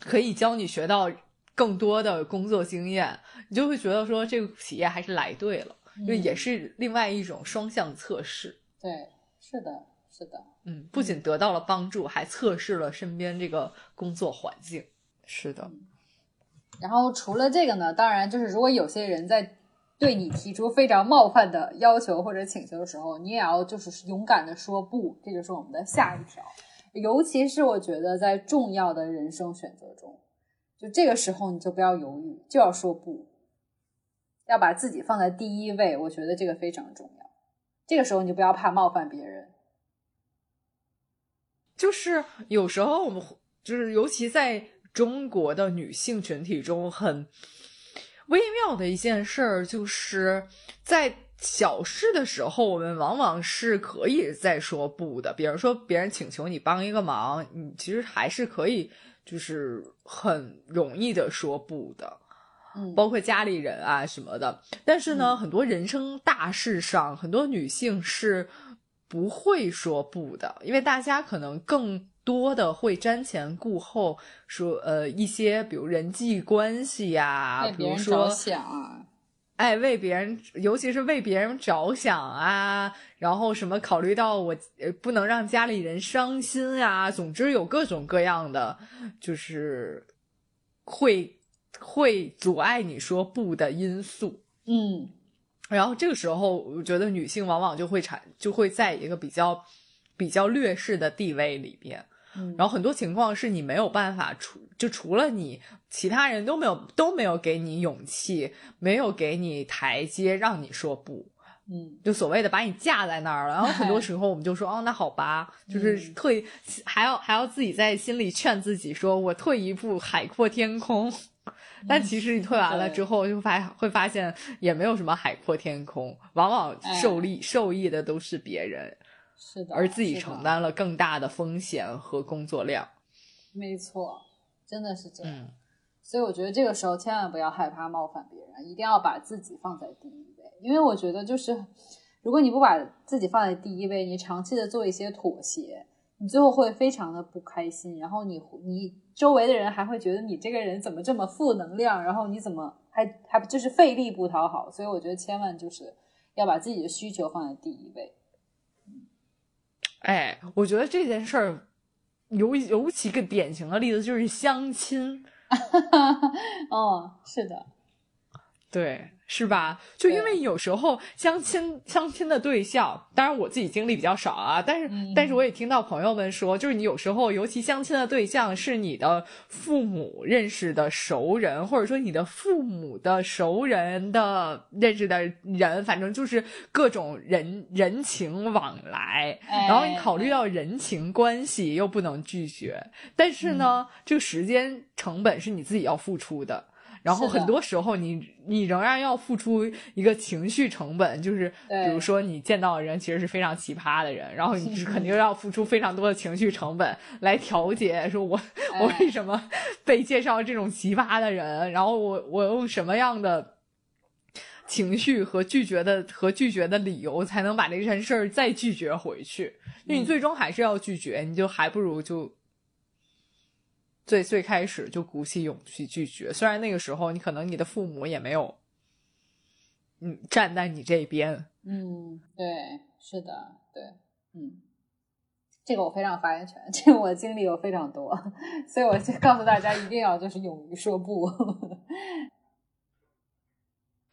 Speaker 2: 可以教你学到更多的工作经验，你就会觉得说这个企业还是来对了，就也是另外一种双向测试。
Speaker 1: 对，是的，是的，
Speaker 2: 嗯，不仅得到了帮助，还测试了身边这个工作环境。是的。
Speaker 1: 然后除了这个呢，当然就是如果有些人在对你提出非常冒犯的要求或者请求的时候，你也要就是勇敢的说不，这就是我们的下一条。尤其是我觉得在重要的人生选择中，就这个时候你就不要犹豫，就要说不，要把自己放在第一位。我觉得这个非常重要。这个时候你就不要怕冒犯别人。
Speaker 2: 就是有时候我们就是尤其在。中国的女性群体中很微妙的一件事儿，就是在小事的时候，我们往往是可以再说不的。比如说，别人请求你帮一个忙，你其实还是可以，就是很容易的说不的。
Speaker 1: 嗯，
Speaker 2: 包括家里人啊什么的。但是呢，很多人生大事上，很多女性是不会说不的，因为大家可能更。多的会瞻前顾后，说呃一些比如人际关系呀，比如说
Speaker 1: 想啊，
Speaker 2: 哎，为别人，尤其是为别人着想啊，然后什么考虑到我呃不能让家里人伤心啊，总之有各种各样的，就是会会阻碍你说不的因素。
Speaker 1: 嗯
Speaker 2: 然后这个时候，我觉得女性往往就会产就会在一个比较比较劣势的地位里边。
Speaker 1: 嗯，
Speaker 2: 然后很多情况是你没有办法除，就除了你，其他人都没有都没有给你勇气，没有给你台阶让你说不，
Speaker 1: 嗯
Speaker 2: 就所谓的把你架在那儿了。然后很多 (laughs) 时候我们就说，哦，那好吧，就是
Speaker 1: 嗯
Speaker 2: 退，还要还要自己在心里劝自己说，我退一步，海阔天空。但其实你退完了之后，就发会发现也没有什么海阔天空，往往
Speaker 1: 哎
Speaker 2: 受利、受益的都是别人，
Speaker 1: 是的，
Speaker 2: 而自己承担了更大的风险和工作量。
Speaker 1: 没错，真的是这样。
Speaker 2: 嗯。
Speaker 1: 所以我觉得这个时候千万不要害怕冒犯别人，一定要把自己放在第一位。因为我觉得就是，如果你不把自己放在第一位，你长期的做一些妥协，你最后会非常的不开心，然后你你周围的人还会觉得你这个人怎么这么负能量，然后你怎么还还就是费力不讨好。所以我觉得千万就是要把自己的需求放在第一位。
Speaker 2: 哎，我觉得这件事儿尤尤其个典型的例子就是相亲，(laughs)
Speaker 1: 哦，是的，
Speaker 2: 对，是吧？就因为有时候相亲相亲的对象，当然我自己经历比较少啊，但是、
Speaker 1: 嗯
Speaker 2: 但是我也听到朋友们说，就是你有时候尤其相亲的对象是你的父母认识的熟人，或者说你的父母的熟人的认识的人，反正就是各种人人情往来，
Speaker 1: 哎
Speaker 2: 然后你考虑到人情关系又不能拒绝，但是呢，
Speaker 1: 嗯
Speaker 2: 这个时间成本是你自己要付出的。然后很多时候你，你仍然要付出一个情绪成本，就是比如说你见到的人其实是非常奇葩的人，然后你是肯定要付出非常多的情绪成本来调节，说我我
Speaker 1: 哎
Speaker 2: 为什么被介绍这种奇葩的人，然后我我用什么样的情绪和拒绝的和拒绝的理由才能把这件事儿再拒绝回去？因为你
Speaker 1: 嗯。
Speaker 2: 最终还是要拒绝，你就还不如就最最开始就鼓起勇气拒绝。虽然那个时候你可能你的父母也没有，嗯，站在你这边。
Speaker 1: 嗯，对，是的，对，嗯，这个我非常发言权，这个我经历有非常多，(laughs) 所以我就告诉大家一定要就是勇于说不。(laughs)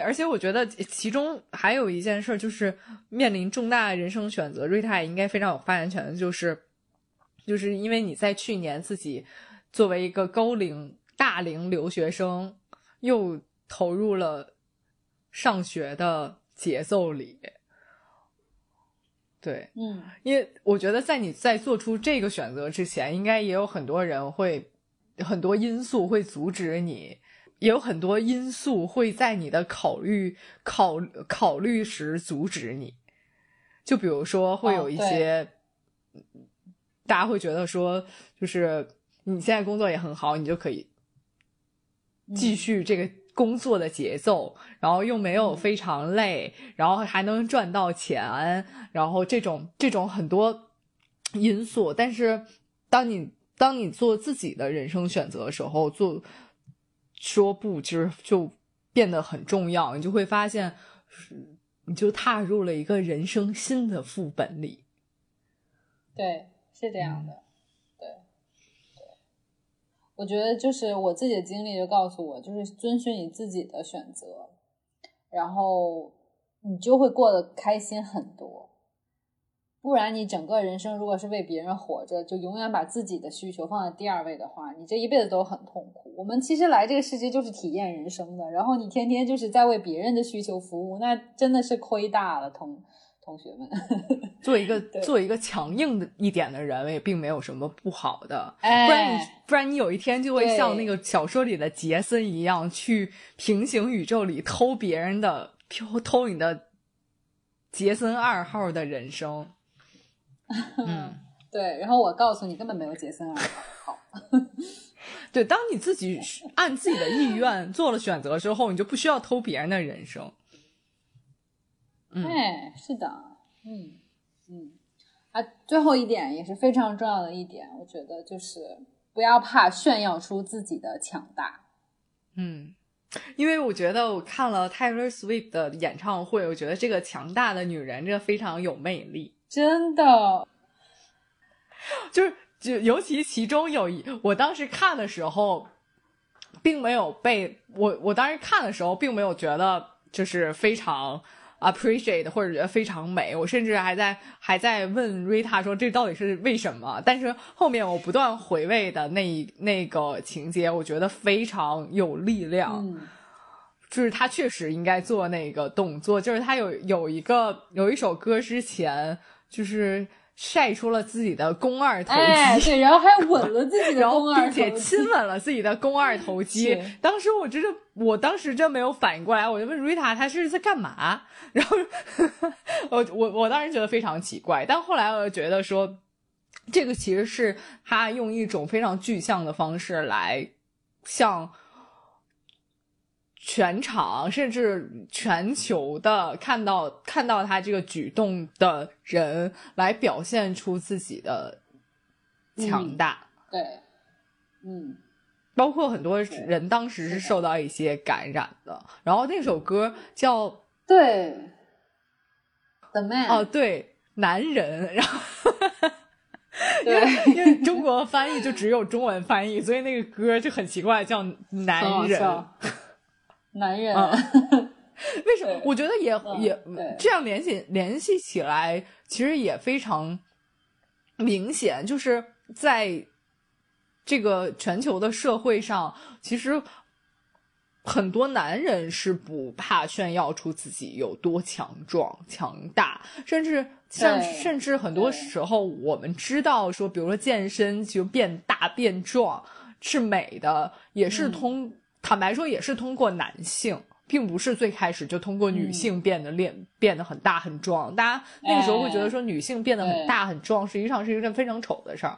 Speaker 2: 而且我觉得其中还有一件事，就是面临重大人生选择，瑞塔也应该非常有发言权的，就是，就是因为你在去年自己作为一个高龄大龄留学生，又投入了上学的节奏里，对，
Speaker 1: 嗯
Speaker 2: 因为我觉得在你在做出这个选择之前，应该也有很多人会，很多因素会阻止你，也有很多因素会在你的考虑考考虑时阻止你。就比如说，会有一些、大家会觉得说，就是你现在工作也很好，你就可以继续这个工作的节奏，然后又没有非常累，然后还能赚到钱，然后这种这种很多因素。但是，当你当你做自己的人生选择的时候，做说不，其实就变得很重要。你就会发现，你就踏入了一个人生新的副本里。
Speaker 1: 对，是这样的，我觉得就是我自己的经历就告诉我，就是遵循你自己的选择，然后你就会过得开心很多。不然，你整个人生如果是为别人活着，就永远把自己的需求放在第二位的话，你这一辈子都很痛苦。我们其实来这个世界就是体验人生的，然后你天天就是在为别人的需求服务，那真的是亏大了，同同学们。
Speaker 2: 做一个做一个强硬的一点的人，也并没有什么不好的。
Speaker 1: 哎
Speaker 2: 不然你不然你有一天就会像那个小说里的杰森一样，去平行宇宙里偷别人的偷偷你的杰森二号的人生。(laughs) 嗯，
Speaker 1: 对，然后我告诉你，根本没有杰森二号。好，
Speaker 2: 对，当你自己按自己的意愿做了选择之后，你就不需要偷别人的人生。嗯，
Speaker 1: 哎，是的，嗯。嗯，啊，最后一点也是非常重要的一点，我觉得就是不要怕炫耀出自己的强大。
Speaker 2: 嗯，因为我觉得我看了 Taylor Swift 的演唱会，我觉得这个强大的女人，这个非常有魅力，
Speaker 1: 真的，
Speaker 2: 就是就尤其其中有一，我当时看的时候，并没有被我我当时看的时候，并没有觉得就是非常。Appreciate 或者觉得非常美，我甚至还在还在问 Rita 说这到底是为什么？但是后面我不断回味的那一那个情节，我觉得非常有力量。
Speaker 1: 嗯，
Speaker 2: 就是他确实应该做那个动作，就是他有有一个有一首歌之前就是。晒出了自己的肱二头
Speaker 1: 肌，对，然后还吻了自己的 (laughs) 肱二
Speaker 2: 头肌，并且亲吻了自己的肱二头肌。当时我真的，我当时真没有反应过来，我就问瑞塔，他是在干嘛？然后 (laughs) 我我我当时觉得非常奇怪，但后来我又觉得说，这个其实是他用一种非常具象的方式来向。全场甚至全球的看到看到他这个举动的人，来表现出自己的强大。
Speaker 1: 对，嗯，
Speaker 2: 包括很多人当时是受到一些感染的。然后那首歌叫
Speaker 1: 对，The Man。
Speaker 2: 哦，对，男人。然后，
Speaker 1: 因
Speaker 2: 为 (laughs) 因为中国翻译就只有中文翻译，所以那个歌就很奇怪，叫男人。
Speaker 1: 男人，(laughs)
Speaker 2: 为什么？我觉得也也这样联系联系起来，其实也非常明显。就是在这个全球的社会上，其实很多男人是不怕炫耀出自己有多强壮、强大，甚至像甚至很多时候，我们知道说，比如说健身就变大变壮是美的，也是通。坦白说，也是通过男性，并不是最开始就通过女性变得练变得很大很壮。大家那个时候会觉得说，女性变得很大很壮，实际上是一件非常丑的事儿。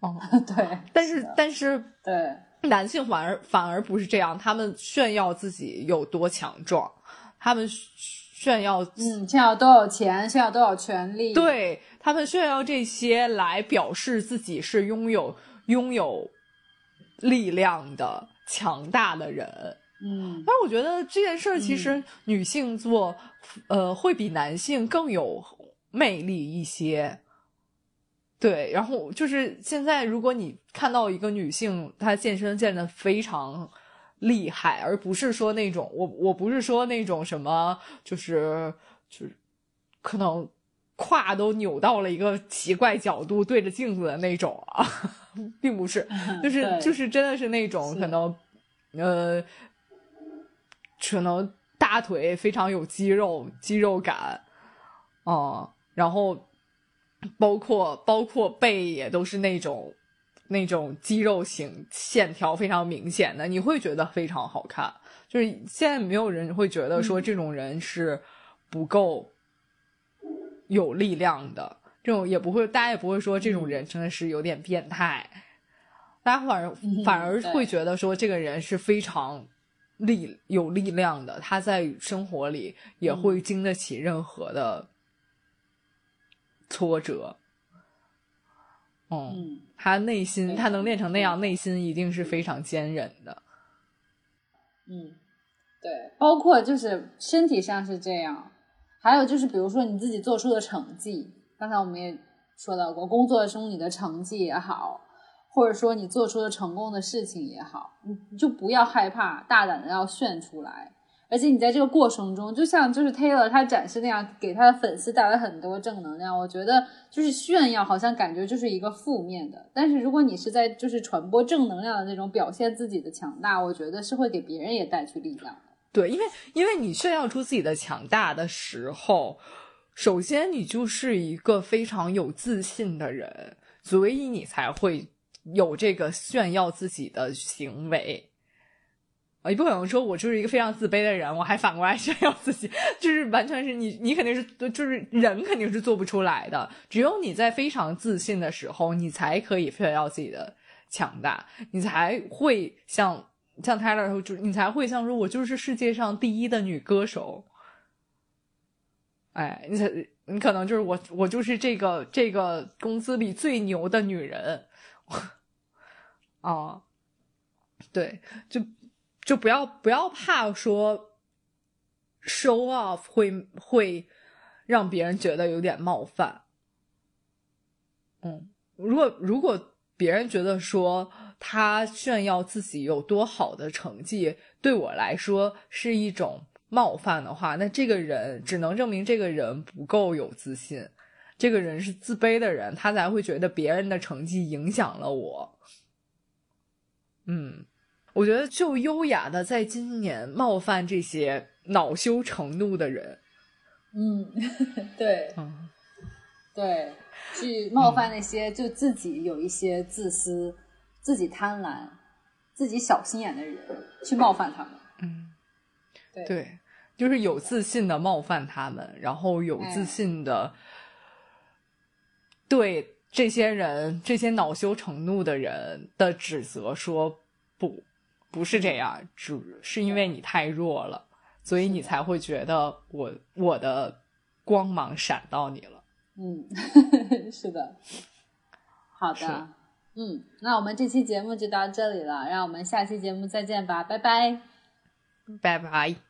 Speaker 2: 哦，(laughs)
Speaker 1: 对，
Speaker 2: 但是但是
Speaker 1: 对
Speaker 2: 男性反而反而不是这样，他们炫耀自己有多强壮，他们炫耀
Speaker 1: 嗯炫耀多少钱，炫耀多少权利，
Speaker 2: 对他们炫耀这些来表示自己是拥有拥有力量的。强大的人，
Speaker 1: 嗯，
Speaker 2: 但是我觉得这件事儿其实女性做，呃，会比男性更有魅力一些。对，然后就是现在，如果你看到一个女性她健身健的非常厉害，而不是说那种我我不是说那种什么，就是就是可能胯都扭到了一个奇怪角度对着镜子的那种啊。(laughs) 并不是，(laughs) 就是就是真的是那种可能，呃，可能大腿非常有肌肉肌肉感，啊，然后包括包括背也都是那种那种肌肉型线条非常明显的，你会觉得非常好看。就是现在没有人会觉得说这种人是不够有力量的。这种也不会，大家也不会说这种人真的是有点变态，大家反而反而会觉得说这个人是非常力有力量的，他在生活里也会经得起任何的挫折。嗯，他内心他能练成那样，内心一定是非常坚韧的。
Speaker 1: 嗯，对，包括就是身体上是这样，还有就是比如说你自己做出的成绩。刚才我们也说到过，工作中你的成绩也好，或者说你做出的成功的事情也好，你就不要害怕，大胆的要炫出来。而且你在这个过程中，就像就是 Taylor 他展示那样，给他的粉丝带来很多正能量。我觉得就是炫耀，好像感觉就是一个负面的。但是如果你是在就是传播正能量的那种表现自己的强大，我觉得是会给别人也带去力量。
Speaker 2: 对，因为因为你炫耀出自己的强大的时候。首先，你就是一个非常有自信的人，所以你才会有这个炫耀自己的行为。啊，你不可能说我就是一个非常自卑的人，我还反过来 (laughs) 炫耀自己，就是完全是你，你肯定是就是人肯定是做不出来的。只有你在非常自信的时候，你才可以炫耀自己的强大，你才会像像 Taylor 就你才会像说，我就是世界上第一的女歌手。哎，你才你可能就是我，我就是这个这个公司里最牛的女人，(laughs) 啊，对，就就不要不要怕说 show off 会会让别人觉得有点冒犯。嗯，如果如果别人觉得说他炫耀自己有多好的成绩，对我来说是一种冒犯的话，那这个人只能证明这个人不够有自信，这个人是自卑的人，他才会觉得别人的成绩影响了我。嗯，我觉得就优雅的在今年冒犯这些恼羞成怒的人。
Speaker 1: 嗯，(laughs) 对，
Speaker 2: 嗯，
Speaker 1: 对，去冒犯那些就自己有一些自私、自己贪婪、自己小心眼的人，去冒犯他们。
Speaker 2: 嗯，
Speaker 1: 对。
Speaker 2: 对，就是有自信的冒犯他们，然后有自
Speaker 1: 哎。
Speaker 2: 信的对这些人、这些恼羞成怒的人的指责说不，不是这样，只是因为你太弱了，所以你才会觉得我我的光芒闪到你了。
Speaker 1: 嗯，(laughs) 是的，好的，嗯，那我们这期节目就到这里了，让我们下期节目再见吧，拜拜。
Speaker 2: 拜拜。